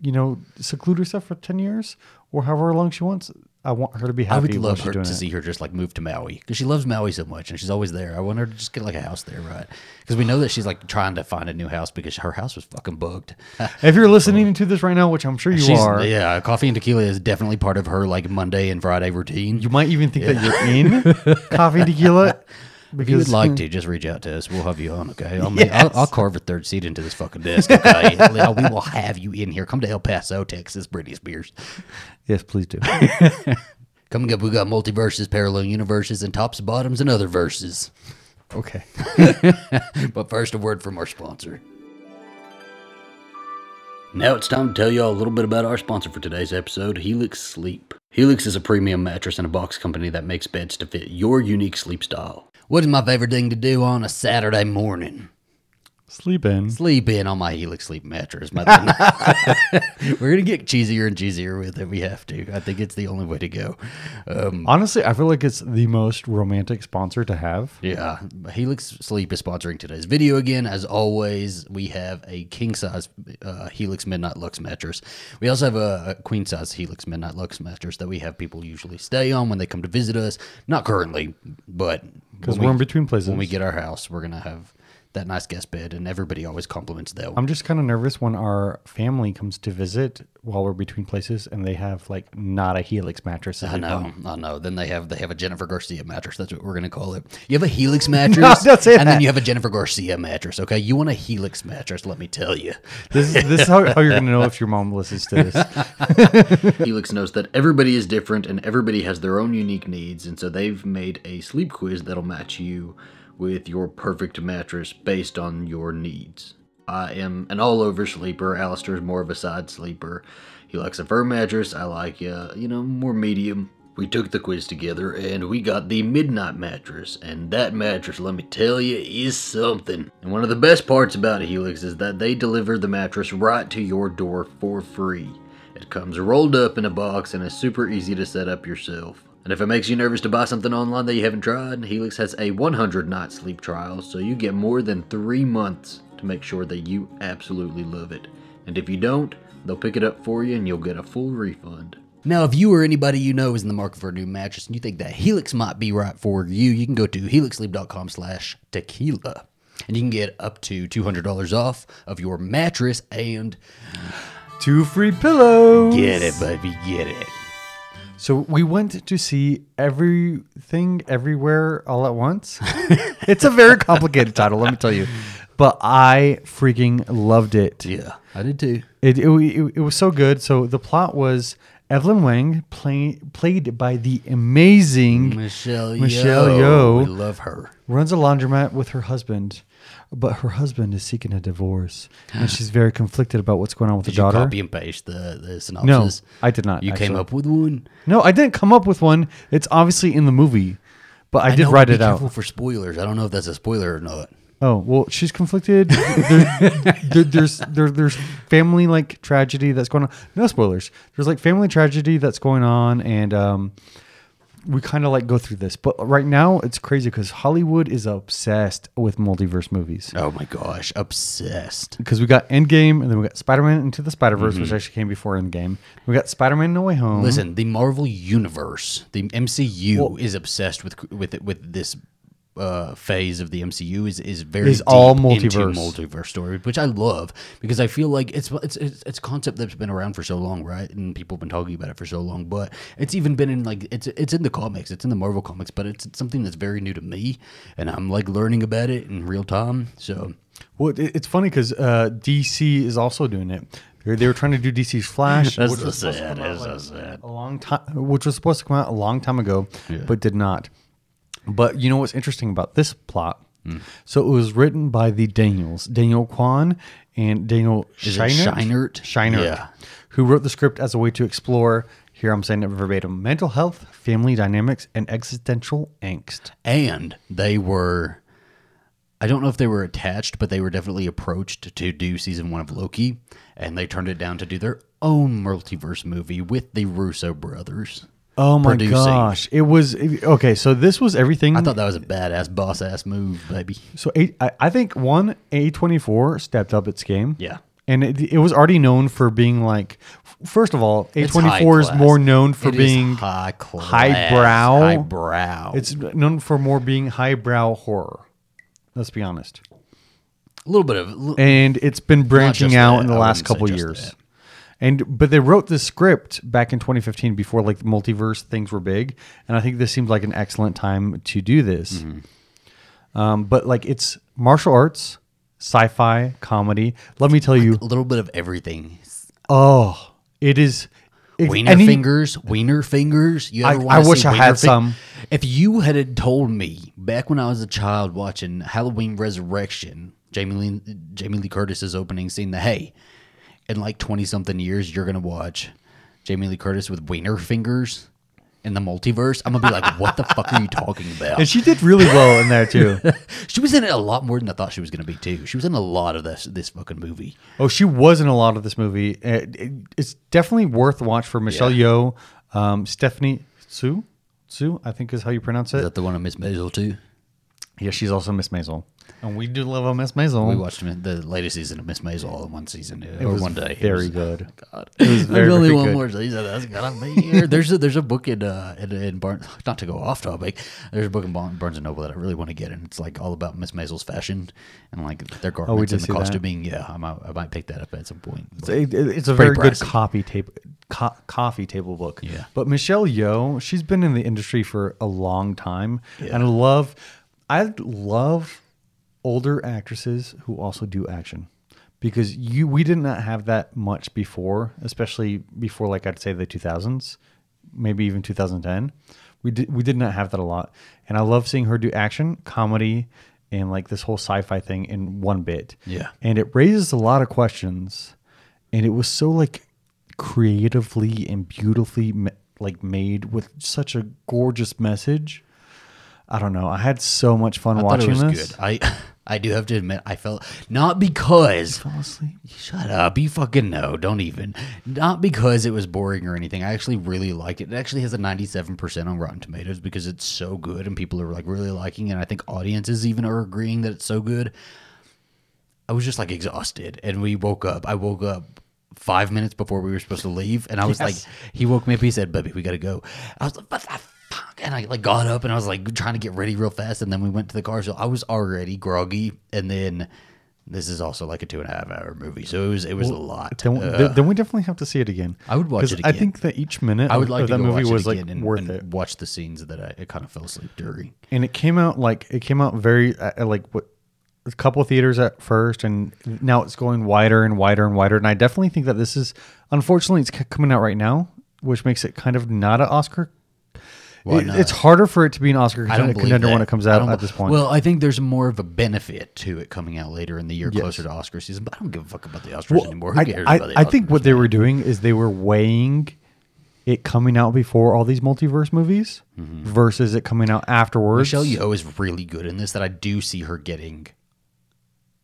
you know, seclude herself for 10 years or however long she wants, I want her to be happy. I would love her to it. see her just like move to Maui because she loves Maui so much and she's always there. I want her to just get like a house there, right? Because we know that she's like trying to find a new house because her house was fucking booked. If you're listening to this right now, which I'm sure you She's- are, yeah. Coffee and tequila is definitely part of her like Monday and Friday routine. you might even think that you're in coffee and tequila. If you would like hmm. to, just reach out to us. We'll have you on, okay? I'll, Yes. I'll, I'll carve a third seat into this fucking desk, okay? we will have you in here. Come to El Paso, Texas, Britney Spears. yes, please do. Coming up, we got multiverses, parallel universes, and tops, bottoms, and other verses. Okay. But first, a word from our sponsor. Now it's time to tell you all a little bit about our sponsor for today's episode, Helix Sleep. Helix is a premium mattress and a box company that makes beds to fit your unique sleep style. What is my favorite thing to do on a Saturday morning? Sleep in. Sleep in on my Helix Sleep mattress. My. We're gonna get cheesier and cheesier with it. We have to. I think it's the only way to go. Um, Honestly, I feel like it's the most romantic sponsor to have. Yeah, Helix Sleep is sponsoring today's video again. As always, we have a king size uh, Helix Midnight Luxe mattress. We also have a, queen size Helix Midnight Luxe mattress that we have people usually stay on when they come to visit us. Not currently, but Because when we're we- in between places. when we get our house, we're gonna have that nice guest bed, and everybody always compliments that. I'm just kind of nervous when our family comes to visit while we're between places and they have like not a Helix mattress. that I know, bought. I know. Then they have they have a Jennifer Garcia mattress. That's what we're gonna call it. You have a Helix mattress, don't say and that. then you have a Jennifer Garcia mattress. Okay, you want a Helix mattress? Let me tell you. This is this is how, how you're gonna know if your mom listens to this. Helix knows that everybody is different and everybody has their own unique needs, and so they've made a sleep quiz that'll match you with your perfect mattress based on your needs. I am an all over sleeper. Alistair's more of a side sleeper. He likes a firm mattress. I like, uh, you know, more medium. We took the quiz together and we got the Midnight Mattress, and that mattress, let me tell you, is something. And one of the best parts about Helix is that they deliver the mattress right to your door for free. It comes rolled up in a box and is super easy to set up yourself. And if it makes you nervous to buy something online that you haven't tried, Helix has a 100 night sleep trial, so you get more than three months to make sure that you absolutely love it. And if you don't, they'll pick it up for you and you'll get a full refund. Now, if you or anybody you know is in the market for a new mattress and you think that Helix might be right for you, you can go to helixsleep.com slash tequila. And you can get up to $200 off of your mattress and Two free pillows. get it, baby, get it. So we went to see everything everywhere all at once. it's a very complicated title, let me tell you. But I freaking loved it. Yeah, I did too. It, it, it, it was so good. So the plot was Evelyn Wang play, played by the amazing Michelle, Michelle Yeoh. Yeoh. We love her. runs a laundromat with her husband, but her husband is seeking a divorce, and she's very conflicted about what's going on with Did the you daughter. copy and paste the, the synopsis? No, I did not, You came up with one? No, I didn't come up with one. It's obviously in the movie, but I, did know, write be it out. for spoilers. I don't know if that's a spoiler or not. Oh well, she's conflicted. there, there, there's there, there's family like tragedy that's going on. No spoilers. There's like family tragedy that's going on, and um, we kind of like go through this. But right now, it's crazy because Hollywood is obsessed with multiverse movies. Oh my gosh, obsessed. Because we got Endgame, and then we got Spider Man Into the Spider Verse, Mm-hmm. which actually came before Endgame. We got Spider Man No Way Home. Listen, the Marvel universe, the MCU, Well- is obsessed with with with this uh, phase of the MCU. is is very Is all into multiverse. multiverse story, which I love because I feel like it's it's it's it's a concept that's been around for so long, right? And people have been talking about it for so long, but it's even been in like it's it's in the comics, it's in the Marvel comics, but it's, it's something that's very new to me, and I'm like learning about it in real time. So Well, it's funny because uh, DC is also doing it. They were trying to do DC's Flash, That's which was supposed to sad, come out, so like, sad. a long time, which was supposed to come out a long time ago, Yeah. but did not. But you know what's interesting about this plot? Hmm. So it was written by the Daniels, Daniel Kwan and Daniel Scheinert, Scheinert? Scheinert, Yeah. who wrote the script as a way to explore. Here I'm saying it verbatim: mental health, family dynamics, and existential angst. and they were I don't know if they were attached, but they were definitely approached to do season one of Loki, and they turned it down to do their own multiverse movie with the Russo brothers. Oh my producing. gosh! It was okay. So this was everything. I thought that was a badass boss ass move, baby. So I I think one A twenty four stepped up its game. Yeah. and it, it was already known for being like. First of all, A twenty four is more known for It being high class, highbrow. highbrow. It's known for more being highbrow horror. Let's be honest. a little bit of And it's been branching out that. in the last couple years. that. And but they wrote this script back in 2015 before like the multiverse things were big, and I think this seems like an excellent time to do this. Mm-hmm. Um, but like it's martial arts, sci-fi, comedy. Let me tell you, a little bit of everything. oh, it is. Wiener fingers, wiener fingers. You I- ever I wanna wish I had some. If you had told me back when I was a child watching Halloween Resurrection, Jamie Lee, Jamie Lee Curtis's opening scene, the hey, in like twenty something years you're gonna watch Jamie Lee Curtis with wiener fingers in the multiverse, I'm gonna be like, what the fuck are you talking about? And she did really well in there too. she was in it a lot more than I thought she was gonna be too. She was in a lot of this this fucking movie. Oh, she was in a lot of this movie. It- it- it's definitely worth watch for Michelle Yeoh, um, Stephanie Hsu. Hsu, I think is how you pronounce Is it. that the one of Miss Maisel too? Yeah, she's also Miss Maisel. And we do love a Miss Maisel. We watched the latest season of Miss Maisel all in one season, uh, It or was one day. It very was- good. God. It was very, There's only very one good. more season. That's gotta be here. There's a, there's a book in uh in, in Barnes. Not to go off topic. There's a book in Barnes Barnes and Noble that I really want to get, and it's like all about Miss Maisel's fashion and like their garments Oh, did and the see that. costuming. Yeah, I might I might pick that up at some point. It's But- a, it's a Pretty very good pricey. copy tape, co- coffee table book. Yeah. But Michelle Yeoh, she's been in the industry for a long time, Yeah. and I love, I love older actresses who also do action because you we did not have that much before, especially before like I'd say the 2000s, maybe even 2010. We did we did not have that a lot, and I love seeing her do action, comedy, and like this whole sci-fi thing in one bit. Yeah. and it raises a lot of questions, and it was so like creatively and beautifully like made with such a gorgeous message. I don't know. I had so much fun I watching this. good. I I do have to admit I felt not because Fell asleep. Shut up. You fucking know. Don't even. Not because it was boring or anything. I actually really like it. It actually has a 97% on Rotten Tomatoes because it's so good and people are like really liking it. And I think audiences even are agreeing that it's so good. I was just like exhausted and we woke up. I woke up five minutes before we were supposed to leave and I was Yes. like, he woke me up. He said, baby, we got to go. I was like, what the fuck? And I like got up and I was like trying to get ready real fast. And then we went to the car. So I was already groggy. And then this is also like a two and a half hour movie. So it was, it was a lot. Then, Uh, then- we definitely have to see it again. I would watch it I think that each minute I would like of that movie was like and, worth and it. watch the scenes that I, I kind of fell asleep during. and it came out like it came out very uh, uh, like what a couple theaters at first and now it's going wider and wider and wider and i definitely think that this is unfortunately it's coming out right now which makes it kind of not an oscar Why not? it's harder for it to be an oscar I don't contender believe when that. it comes I out don't at be- this point Well, I think there's more of a benefit to it coming out later in the year, closer to Oscar season. But I don't give a fuck about the Oscars Well, anymore. Who I, cares I, about the I think Oscars, what they man? were doing is they were weighing it coming out before all these multiverse movies versus it coming out afterwards Mm-hmm. Michelle Yeoh is really good in this. That I do see her getting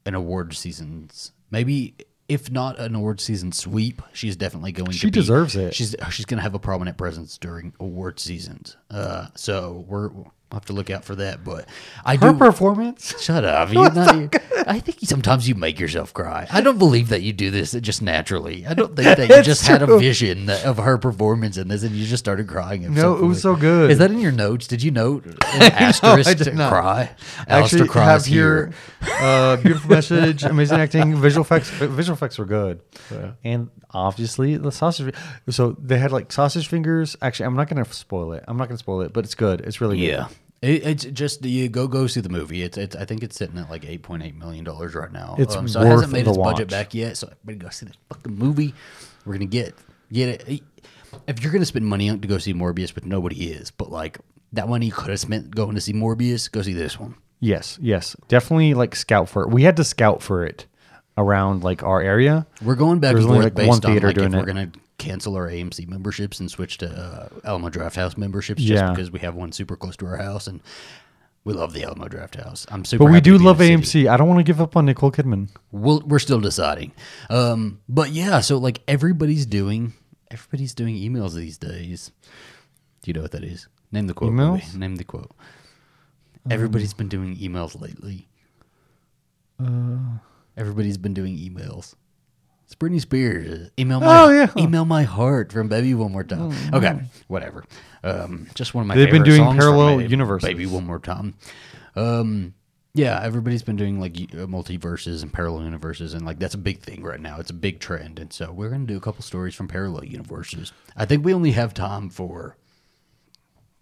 an award seasons. Maybe if not an award season sweep, she's definitely going. She to be, deserves it. She's she's going to have a prominent presence during award seasons. Uh, so we're we'll have to look out for that. But I her do. performance Shut up! You're not, I think sometimes you make yourself cry. I don't believe that you do this just naturally. I don't think that you just had a vision that- of her performance in this, and you just started crying. No, it was so good. Is that in your notes? Did you note asterisk did to not. cry? actually Alistair have here uh, beautiful message, amazing acting, visual effects. Visual effects were good, and obviously the sausage. So they had like sausage fingers. Actually, I'm not gonna spoil it. I'm not gonna spoil it, but it's good. It's really good. Yeah. It, it's just you go go see the movie. It's, it's I think it's sitting at like eight point eight million dollars right now. It's um, so it hasn't made the its budget back yet. So everybody go see the fucking movie. We're gonna get get it. If you're gonna spend money on to go see Morbius, but nobody is, but like that money you could have spent going to see Morbius, go see this one. Yes, yes, definitely. Like scout for it. We had to scout for it around like our area. We're going back There's and only, forth like, based one on theater like if doing we're it. gonna cancel our AMC memberships and switch to uh, Alamo Drafthouse memberships, just Yeah. because we have one super close to our house and we love the Alamo Drafthouse. I'm super. But we do love the city. AMC. I don't want to give up on Nicole Kidman. We'll, we're still deciding. Um, but yeah, so like everybody's doing everybody's doing emails these days. Do you know what that is? Name the quote. Emails? Bobby. Name the quote. Everybody's been doing emails lately. Everybody's been doing emails. It's Britney Spears. Email my Oh, yeah. email my heart from Baby One More Time. Okay, whatever. Um, just one of my. They've been doing parallel universes. Baby One More Time. Um, yeah, everybody's been doing like uh, multiverses and parallel universes, and like that's a big thing right now. It's a big trend, and so we're gonna do a couple stories from parallel universes. I think we only have time for.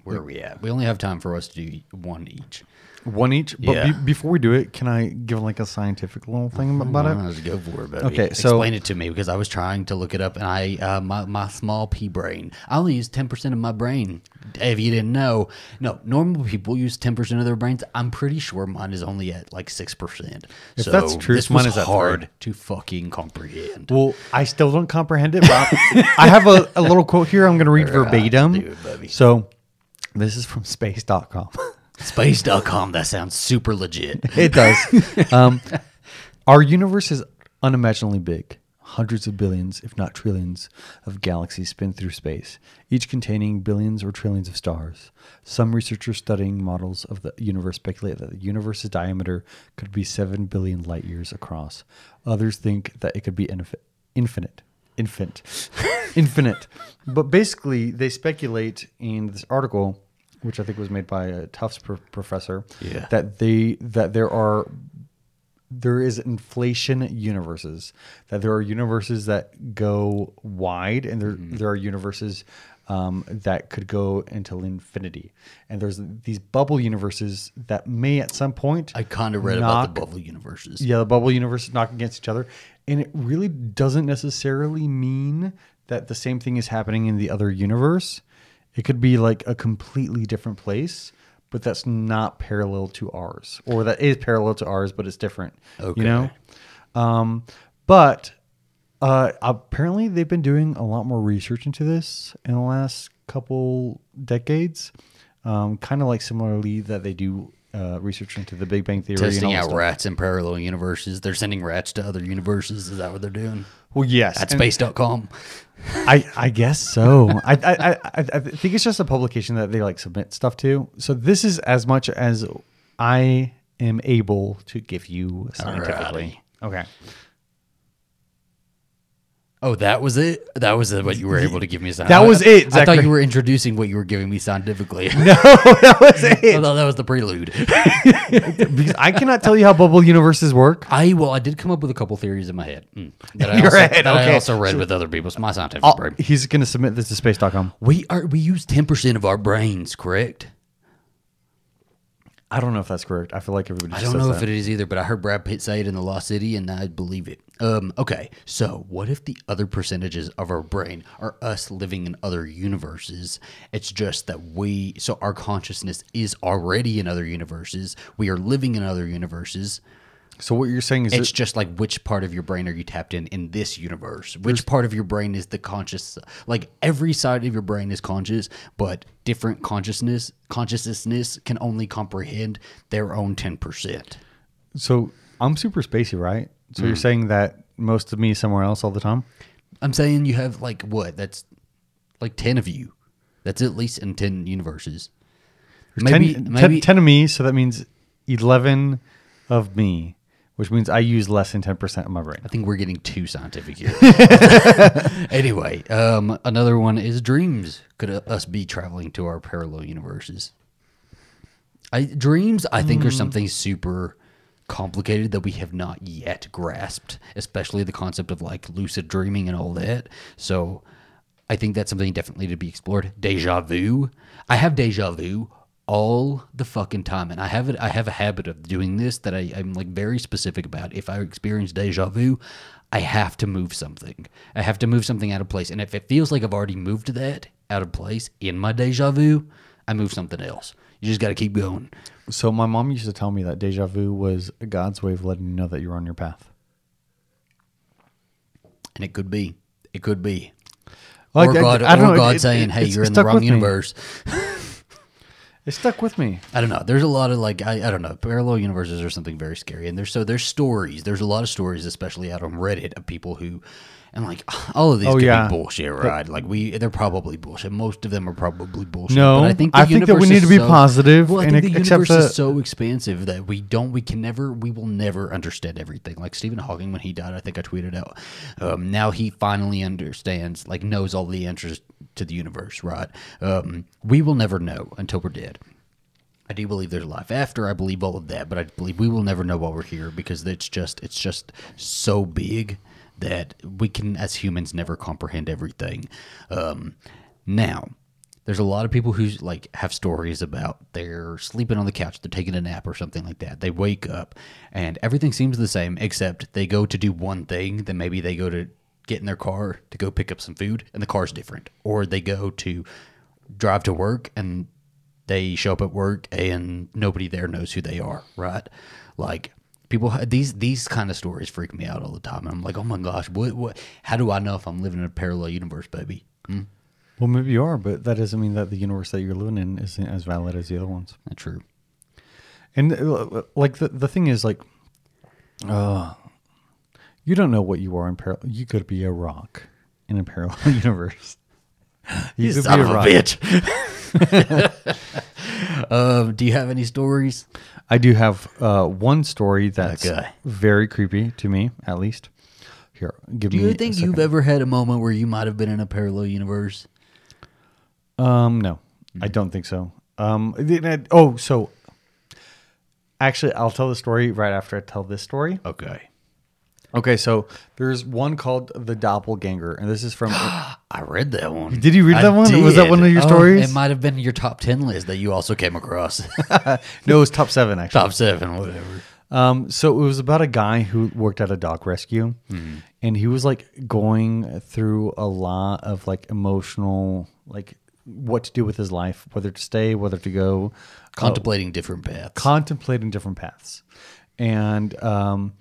Where are we at? We only have time for us to do one each. One each. But Yeah. be, before we do it, can I give like a scientific little thing about it? Let's go for it. Okay, so- explain it to me because I was trying to look it up, and I uh, my my small pea brain. I only use ten percent of my brain. If you didn't know, no, normal people use ten percent of their brains. I'm pretty sure mine is only at like six percent. If so that's true, this mine was is at hard to fucking comprehend. Well, I still don't comprehend it, but I I have a, a little quote here I'm going to read verbatim. baby. So, this is from space.com. Space.com. That sounds super legit. it does. Um, our universe is unimaginably big, hundreds of billions, if not trillions, of galaxies spin through space, each containing billions or trillions of stars. Some researchers studying models of the universe speculate that the universe's diameter could be 7 billion light years across. Others think that it could be infi- infinite. Infant. infinite. But basically, they speculate in this article, which I think was made by a Tufts pro- professor, Yeah. that they that there are there is inflation universes that there are universes that go wide and there there are universes um, that could go until infinity and there's these bubble universes that may at some point I kind of read about the bubble universes. yeah, the bubble universes knock against each other, and it really doesn't necessarily mean that the same thing is happening in the other universe. It could be like a completely different place, but that's not parallel to ours, or that is parallel to ours, but it's different. Okay. You know, um, but uh, apparently they've been doing a lot more research into this in the last couple decades. Um, kind of like similarly that they do uh, research into the Big Bang Theory. Testing out stuff. rats in parallel universes. They're sending rats to other universes. Is that what they're doing? Well, yes, At space.com. I I guess so. I, I I I I think it's just a publication that they like submit stuff to. So this is as much as I am able to give you scientifically. Okay. Oh, that was it. That was what you were able to give me. Scientific. That was it, I thought you were introducing what you were giving me scientifically. No, that was it. I thought that was the prelude. because I cannot tell you how bubble universes work. I well, I did come up with a couple theories in my head mm, that, I also, head, that I also read with other people. It's my scientific I'll- brain. he's going to submit this to space.com. We are we use ten percent of our brains, correct? I don't know if that's correct. I feel like everybody I don't know that. if it is either, but I heard Brad Pitt say it in The Lost City, and I believe it. Um, okay, so what if the other percentages of our brain are us living in other universes? It's just that we, so our consciousness is already in other universes. We are living in other universes. So what you're saying is It's that, just like which part of your brain are you tapped in in this universe? Which part of your brain is the conscious? Like every side of your brain is conscious, but different consciousness consciousness can only comprehend their own ten percent. so I'm super spacey, right? So Mm. you're saying that most of me is somewhere else all the time? I'm saying you have like what? That's like ten of you. That's at least in ten universes. There's Maybe 10, maybe 10, 10 of me, so that means 11 of me, which means I use less than 10% of my brain. I think we're getting too scientific here. anyway, um, another one is dreams. Could uh, us be traveling to our parallel universes? I dreams, I think, are something super complicated that we have not yet grasped, especially the concept of like lucid dreaming and all that. So, I think that's something definitely to be explored. Deja vu. I have deja vu all the fucking time, and I have it. I have a habit of doing this that I, I'm like very specific about. If I experience deja vu, I have to move something. I have to move something out of place, and if it feels like I've already moved that out of place in my deja vu, I move something else. You just got to keep going. So my mom used to tell me that deja vu was God's way of letting you know that you're on your path. And it could be. It could be. Like, or I- God, I don't or know, God it- saying, "Hey, you're in the wrong universe." It stuck with me. I don't know. There's a lot of like I, I don't know. Parallel universes are something very scary, and there's so there's stories. There's a lot of stories, especially out on Reddit, of people who, and like all of these Oh, could yeah. be bullshit, right? like we, they're probably bullshit. Most of them are probably bullshit. No, but I think the I think that we need to be so- positive Well, I and think the accept universe the- is so expansive that we don't, we can never, we will never understand everything. Like Stephen Hawking, when he died, I think I tweeted out. Um, now he finally understands, like knows all the answers to the universe, right? Um, we will never know until we're dead. I do believe there's life after. I believe all of that, but I believe we will never know while we're here because it's just it's just so big that we can, as humans, never comprehend everything. Um, now, there's a lot of people who like have stories about they're sleeping on the couch, they're taking a nap or something like that. They wake up and everything seems the same except they go to do one thing. Then maybe they go to get in their car to go pick up some food and the car's different, or they go to drive to work and they show up at work and nobody there knows who they are, right? Like people these these kind of stories freak me out all the time. I'm like, "Oh my gosh, what what how do I know if I'm living in a parallel universe, baby?" Hmm? Well, maybe you are, but that doesn't mean that the universe that you're living in isn't as valid as the other ones. That's true. And uh, like the the thing is like, uh, You don't know what you are in parallel. You could be a rock in a parallel universe. You could Son be of a rock. bitch. um, do you have any stories? I do have uh, one story that's Okay. very creepy to me, at least. Here, give Do me. Do you think you've ever had a moment where you might have been in a parallel universe? Um, no, I don't think so. Um, oh, so actually, I'll tell the story right after I tell this story. Okay. Okay, so there's one called the Doppelganger, and this is from. I read that one. Did you read I that one? Was that did. one of your Oh, stories? It might have been your top 10 list that you also came across. no, it was top seven actually. top seven, whatever. Um, so it was about a guy who worked at a dog rescue, and he was like going through a lot of like emotional, like what to do with his life, whether to stay, whether to go, Contemplating different paths. contemplating different paths, and um,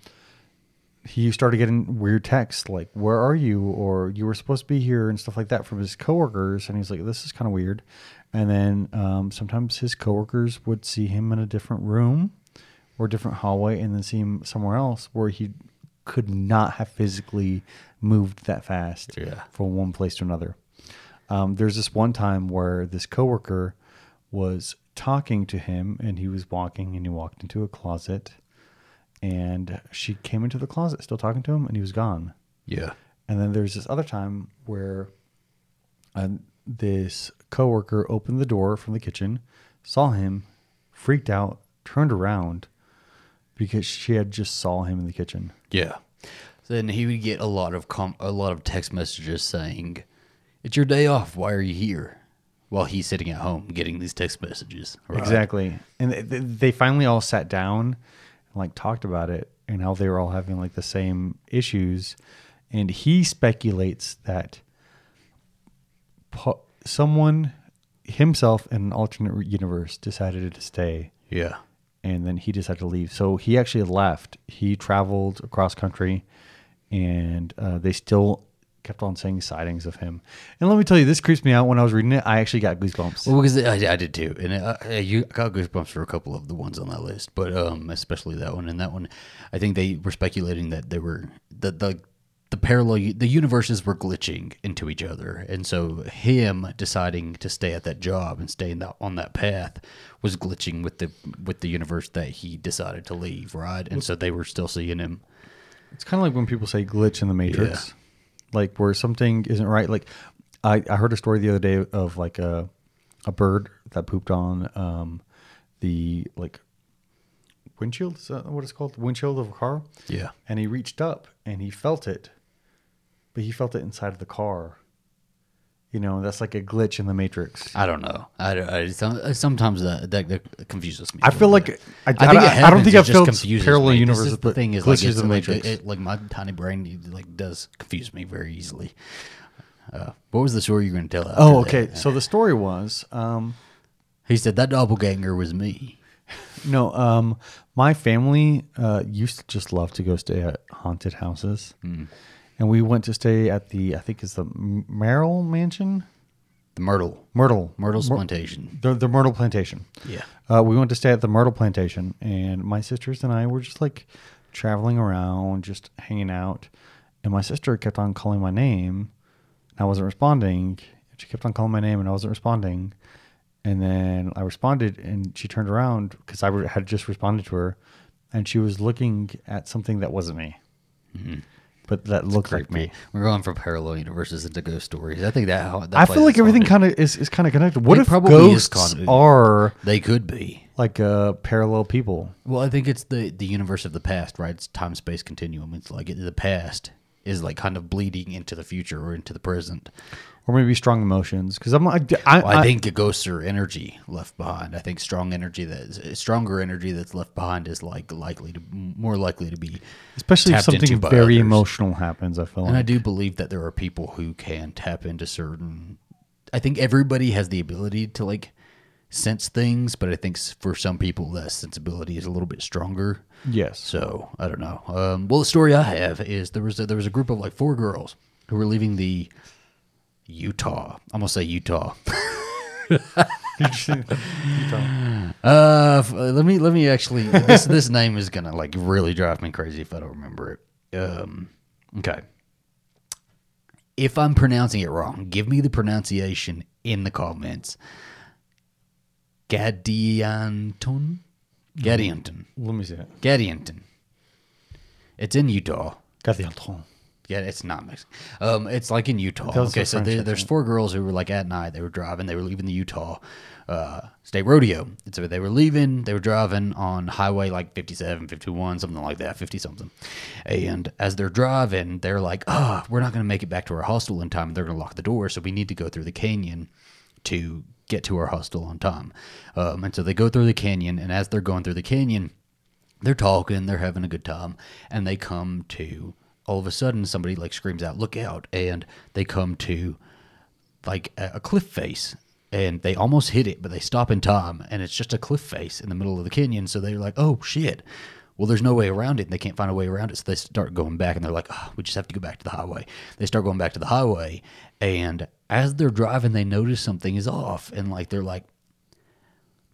he started getting weird texts like "Where are you?" or "You were supposed to be here" and stuff like that from his coworkers, and he's like, "This is kind of weird." And then um, sometimes his coworkers would see him in a different room or different hallway, and then see him somewhere else where he could not have physically moved that fast Yeah. from one place to another. Um, there's this one time where this coworker was talking to him, and he was walking, and he walked into a closet, and she came into the closet, still talking to him, and he was gone. yeah. And then there's this other time where uh, this coworker opened the door from the kitchen, saw him, freaked out, turned around because she had just saw him in the kitchen. Yeah. Then he would get a lot of com- a lot of text messages saying, "It's your day off. Why are you here?" While he's sitting at home getting these text messages. right? Exactly. And th- th- they finally all sat down like talked about it and how they were all having like the same issues. And he speculates that po- someone himself in an alternate universe decided to stay Yeah. and then he decided to leave. So he actually left. He traveled across country, and uh, they still kept on saying sightings of him. And let me tell you, this creeps me out. When I was reading it, I actually got goosebumps. Well, because I, I did too, and uh, uh, you I got goosebumps for a couple of the ones on that list, but um, especially that one and that one. I think they were speculating that they were the the the parallel the universes were glitching into each other, and so him deciding to stay at that job and stay in that, on that path was glitching with the with the universe that he decided to leave, right? And so they were still seeing him. It's kind of like when people say glitch in the matrix, like where something isn't right. Like I, I heard a story the other day of like a a bird that pooped on um, the like windshield. Is that what it's called? The windshield of a car. Yeah. and he reached up and he felt it, but he felt it inside of the car. You know, that's like a glitch in the matrix. I don't know. I, I some- sometimes that, that that confuses me. I feel little like bit. I, I, think it I don't happens, think it I've just felt confuses parallel me. This universes, the but thing is like, glitches it's in the like, matrix. It, like my tiny brain like does confuse me very easily. Uh, what was the story you were going to tell? After oh, that? okay. So the story was, um, He said that doppelganger was me. no, um, my family uh, used to just love to go stay at haunted houses, Hmm. And we went to stay at the I think it's the Merrill Mansion, The Myrtle, Myrtle, Myrtle's Myr- plantation. the the Myrtle Plantation. Yeah. Uh, we went to stay at the Myrtle Plantation, and my sisters and I were just like traveling around, just hanging out. And my sister kept on calling my name, and I wasn't responding. She kept on calling my name, and I wasn't responding. And then I responded, and she turned around because I had just responded to her, and she was looking at something that wasn't me, but that looked like me. We're going from parallel universes into ghost stories. I think that. that I feel like everything kind of is, is kind of connected. What It if probably ghosts are They could be. like uh, parallel people? Well, I think it's the the universe of the past, right? It's time space continuum. It's like the past is like kind of bleeding into the future or into the present. or maybe strong emotions because i'm like I, Well, I, think ghosts are energy left behind. I think strong energy that is eh, stronger energy that's left behind is like likely to more likely to be especially if something very emotional happens i feel like And I do believe that there are people who can tap into certain. I think everybody has the ability to like sense things, but I think for some people that sensibility is a little bit stronger. yes So I don't know. Um, well, the story I have is there was a, there was a group of like four girls who were leaving the Utah. I'm gonna say Utah. Uh, let me let me actually. This this name is gonna like really drive me crazy if I don't remember it. Um, Okay. If I'm pronouncing it wrong, give me the pronunciation in the comments. Gadianton? Gadianton. Let me see it. Gadianton. It's in Utah. Gadianton. Yeah, it's not Mexican. Um, it's like in Utah. Those okay, so French, there, there's four girls who were like at night. They were driving. They were leaving the Utah uh, State Rodeo. And so they were leaving. They were driving on Highway like 57, 51, something like that, 50 something. And as they're driving, they're like, "Ah, we're not going to make it back to our hostel in time. They're going to lock the door, so we need to go through the canyon to get to our hostel on time." Um, and so they go through the canyon, and as they're going through the canyon they're talking, they're having a good time, and they come to all of a sudden somebody like screams out, "Look out!" and they come to like a, a cliff face, and they almost hit it, but they stop in time, and it's just a cliff face in the middle of the canyon. So they're like, "Oh shit!" Well, there's no way around it, and they can't find a way around it. So they start going back, and they're like, oh, "We just have to go back to the highway." They start going back to the highway, and as they're driving, they notice something is off, and like they're like,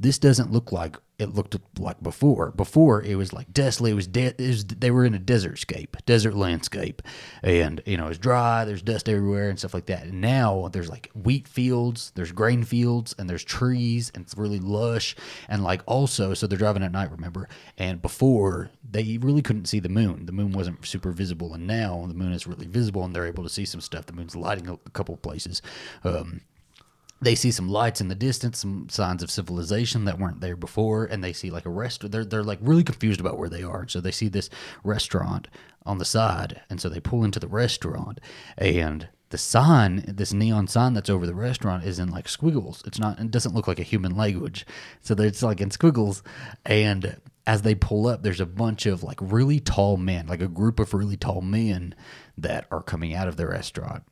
this doesn't look like it looked like before. Before it was like desolate. It was, de- it was they were in a desert scape, desert landscape, and you know it's dry. There's dust everywhere and stuff like that. And now there's like wheat fields, there's grain fields, and there's trees, and it's really lush. And like also, so they're driving at night, remember? And before they really couldn't see the moon. The moon wasn't super visible, and now the moon is really visible, and they're able to see some stuff. The moon's lighting a, a couple of places. Um, they see some lights in the distance, some signs of civilization that weren't there before, and they see like a rest. They're they're like really confused about where they are. So they see this restaurant on the side, and so they pull into the restaurant, and the sign, this neon sign that's over the restaurant, is in like squiggles. It's not. It doesn't look like a human language. So it's like in squiggles, and as they pull up, there's a bunch of like really tall men, like a group of really tall men that are coming out of the restaurant.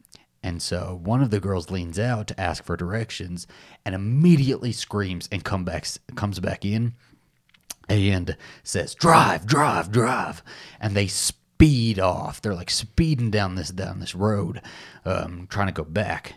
And so one of the girls leans out to ask for directions and immediately screams and come back, comes back in and says, "Drive, drive, drive!" And they speed off. They're like speeding down this down this road, um, trying to go back.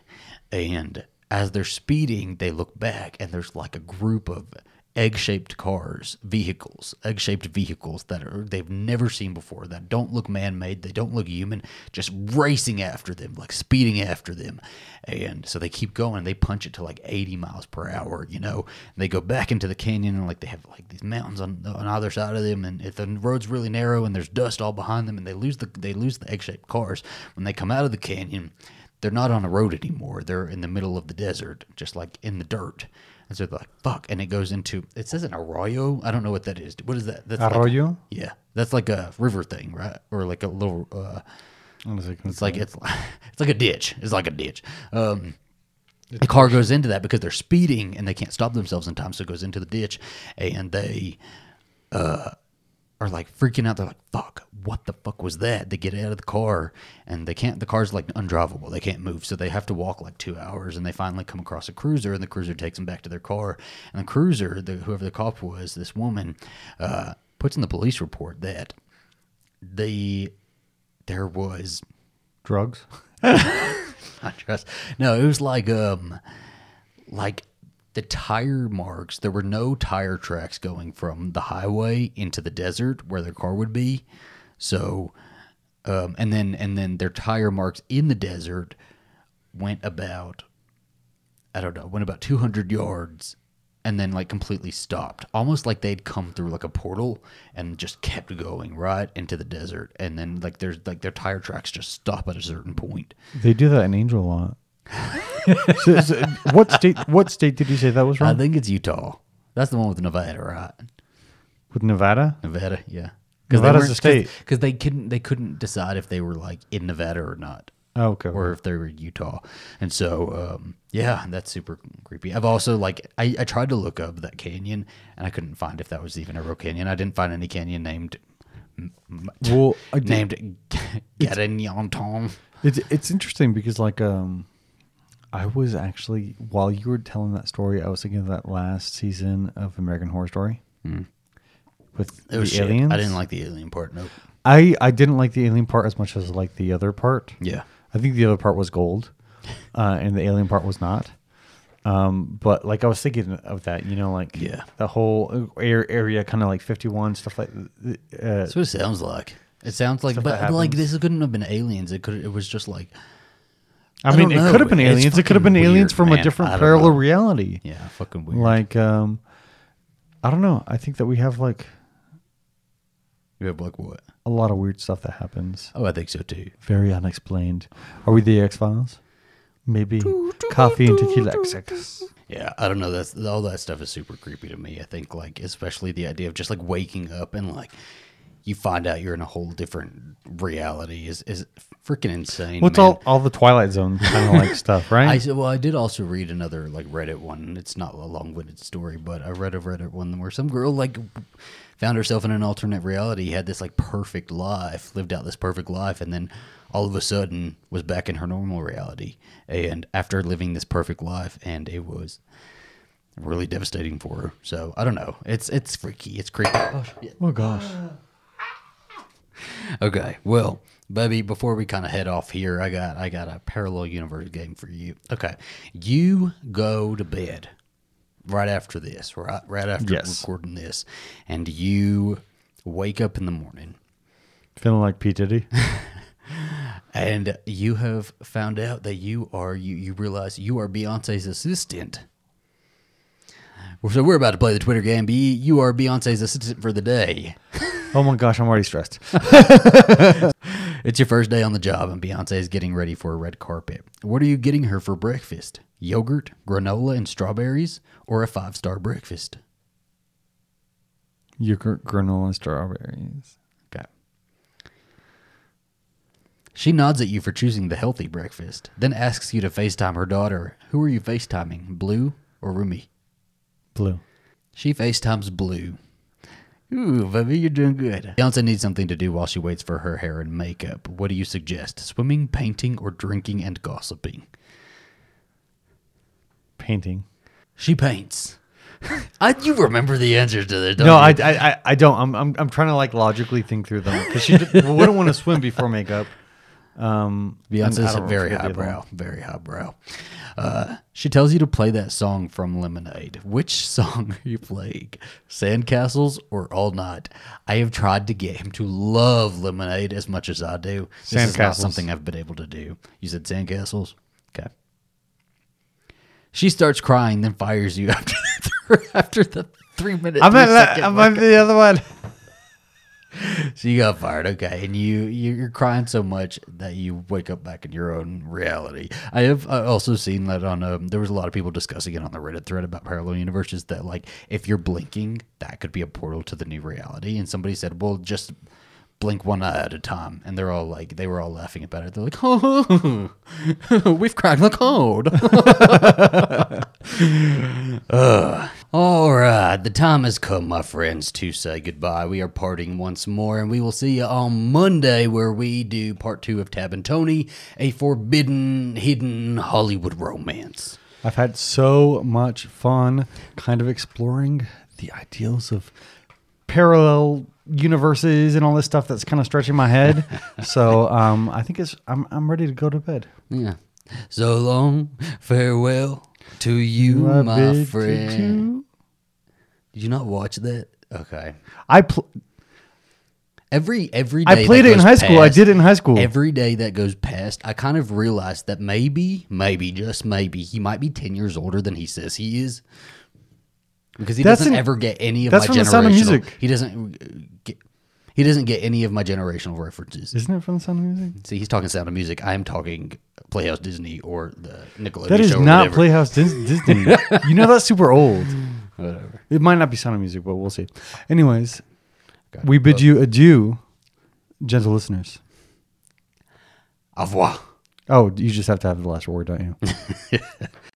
And as they're speeding, they look back, and there's like a group of egg-shaped cars, vehicles, egg-shaped vehicles that are they've never seen before that don't look man-made, they don't look human, just racing after them, like speeding after them. And so they keep going, they punch it to like 80 miles per hour, you know. And they go back into the canyon and like they have like these mountains on on either side of them and if the road's really narrow and there's dust all behind them and they lose the they lose the egg-shaped cars when they come out of the canyon they're not on a road anymore. They're in the middle of the desert, just like in the dirt. And so they're like, fuck. And it goes into, it says an arroyo. I don't know what that is. What is that? That's like- Arroyo? yeah. That's like a river thing, right? Or like a little, uh, it's like, it's, it's like a ditch. It's like a ditch. Um, the car goes into that because they're speeding and they can't stop themselves in time. So it goes into the ditch and they, uh, are like freaking out. They're like, fuck, what the fuck was that? They get out of the car and they can't, the car's like undrivable. They can't move. So they have to walk like two hours and they finally come across a cruiser and the cruiser takes them back to their car. And the cruiser, the, whoever the cop was, this woman, uh, puts in the police report that the, there was drugs. trust. No, it was like um like the tire marks. There were no tire tracks going from the highway into the desert where their car would be. So um and then and then their tire marks in the desert went about I don't know, went about 200 yards and then like completely stopped. Almost like they'd come through like a portal and just kept going right into the desert and then like there's like their tire tracks just stop at a certain point. They do that in Angel a lot. So- so what state? What state did you say that was from? I think it's Utah. That's the one with Nevada, right? With Nevada? Nevada, yeah. Nevada's a state. because they couldn't they couldn't decide if they were like in Nevada or not, Oh, okay. or if they were Utah. And so, um, yeah, that's super creepy. I've also like I, I tried to look up that canyon and I couldn't find if that was even a real canyon. I didn't find any canyon named Well, named Gadanyanton. It's it's interesting because like um, I was actually while you were telling that story, I was thinking of that last season of American Horror Story with It was the shit. aliens. I didn't like the alien part. Nope. I I didn't like the alien part as much as I liked the other part. Yeah. I think the other part was gold, uh, and the alien part was not. Um, but like I was thinking of that, you know, like Yeah. the whole air area, kind of like fifty one stuff like. Uh, That's what it sounds like. It sounds like, but like this couldn't have been aliens. It could. It was just like, I, I mean, it could have been It's aliens. It could have fucking been aliens from man. a different parallel know. reality. yeah, fucking weird. Like, um, I don't know. I think that we have like you have like what? a lot of weird stuff that happens. Oh, I think so too. Very unexplained. Are we the X Files? Maybe coffee and tequila X. Yeah, I don't know. That's all that stuff is super creepy to me. I think like especially the idea of just like waking up and like you find out you're in a whole different reality is is freaking insane. What's man. all all the Twilight Zone kind of like stuff, I right? said, well, I did also read another like Reddit one. It's not a long-winded story, but I read a Reddit one where some girl like found herself in an alternate reality, had this like perfect life, lived out this perfect life, and then all of a sudden was back in her normal reality. And after living this perfect life, and it was really devastating for her. So I don't know. It's it's freaky. It's creepy. Oh, shit. oh gosh. Okay, well, baby, before we kind of head off here, I got I got a parallel universe game for you. Okay, you go to bed right after this, right right after Yes. recording this, and you wake up in the morning, Feeling like P Diddy. and you have found out that you are you you realize you are Beyonce's assistant. So we're about to play the Twitter game. B, you are Beyonce's assistant for the day. Oh my gosh, I'm already stressed. It's your first day on the job, and Beyonce is getting ready for a red carpet. What are you getting her for breakfast? Yogurt, granola, and strawberries, or a five star breakfast? Yogurt, granola, and strawberries. Okay. She nods at you for choosing the healthy breakfast, then asks you to FaceTime her daughter. Who are you FaceTiming, Blue or Rumi? Blue. She FaceTimes Blue. Ooh, baby, you're doing good. Beyonce needs something to do while she waits for her hair and makeup. What do you suggest? Swimming, painting, or drinking and gossiping? Painting. She paints. I, you remember the answers to this, don't No, you? I, I, I- I don't. I'm, I'm, I'm trying to like logically think through them because she d- wouldn't want to swim before makeup. Um, Beyonce's very forget the other one. highbrow, very highbrow. Uh, she tells you to play that song from Lemonade. Which song are you playing? Sandcastles or All Night? I have tried to get him to love Lemonade as much as I do. This is not Sandcastles. something I've been able to do. You said Sandcastles? Okay. She starts crying, then fires you after the, after the three minutes. I'm at, I'm at the other one. So you got fired, okay, and you you- you're crying so much that you wake up back in your own reality. I have uh, also seen that on um, there was a lot of people discussing it on the Reddit thread about parallel universes that like if you're blinking, that could be a portal to the new reality. And somebody said, well, just blink one eye at a time, and they're all like they were all laughing about it. They're like, oh, we've cracked the code. Ugh. All right, the time has come, my friends, to say goodbye. We are parting once more, and we will see you on Monday where we do part two of Tab and Tony, a forbidden, hidden Hollywood romance. I've had so much fun kind of exploring the ideals of parallel universes and all this stuff that's kind of stretching my head. so um, I think it's I'm I'm ready to go to bed. Yeah. So long, farewell to you, I my bid friend. adieu. Did you not watch that? Okay. I pl- Every every I played it in goes high school. I did it in high school. Every day that goes past, I kind of realized that maybe, maybe, just maybe, he might be 10 years older than he says he is. Because he That's doesn't an- ever get any of that's my from The Sound of. Music. He doesn't uh, get. He doesn't get any of my generational references. Isn't it from the Sound of Music? See, he's talking Sound of Music. I am talking Playhouse Disney or the Nickelodeon That is show or not whatever. Playhouse Dis- Disney. you know that's super old. Whatever. It might not be Sound of Music, but we'll see. Anyways, we bid you adieu, gentle listeners. Au revoir. Oh, you just have to have the last word, don't you?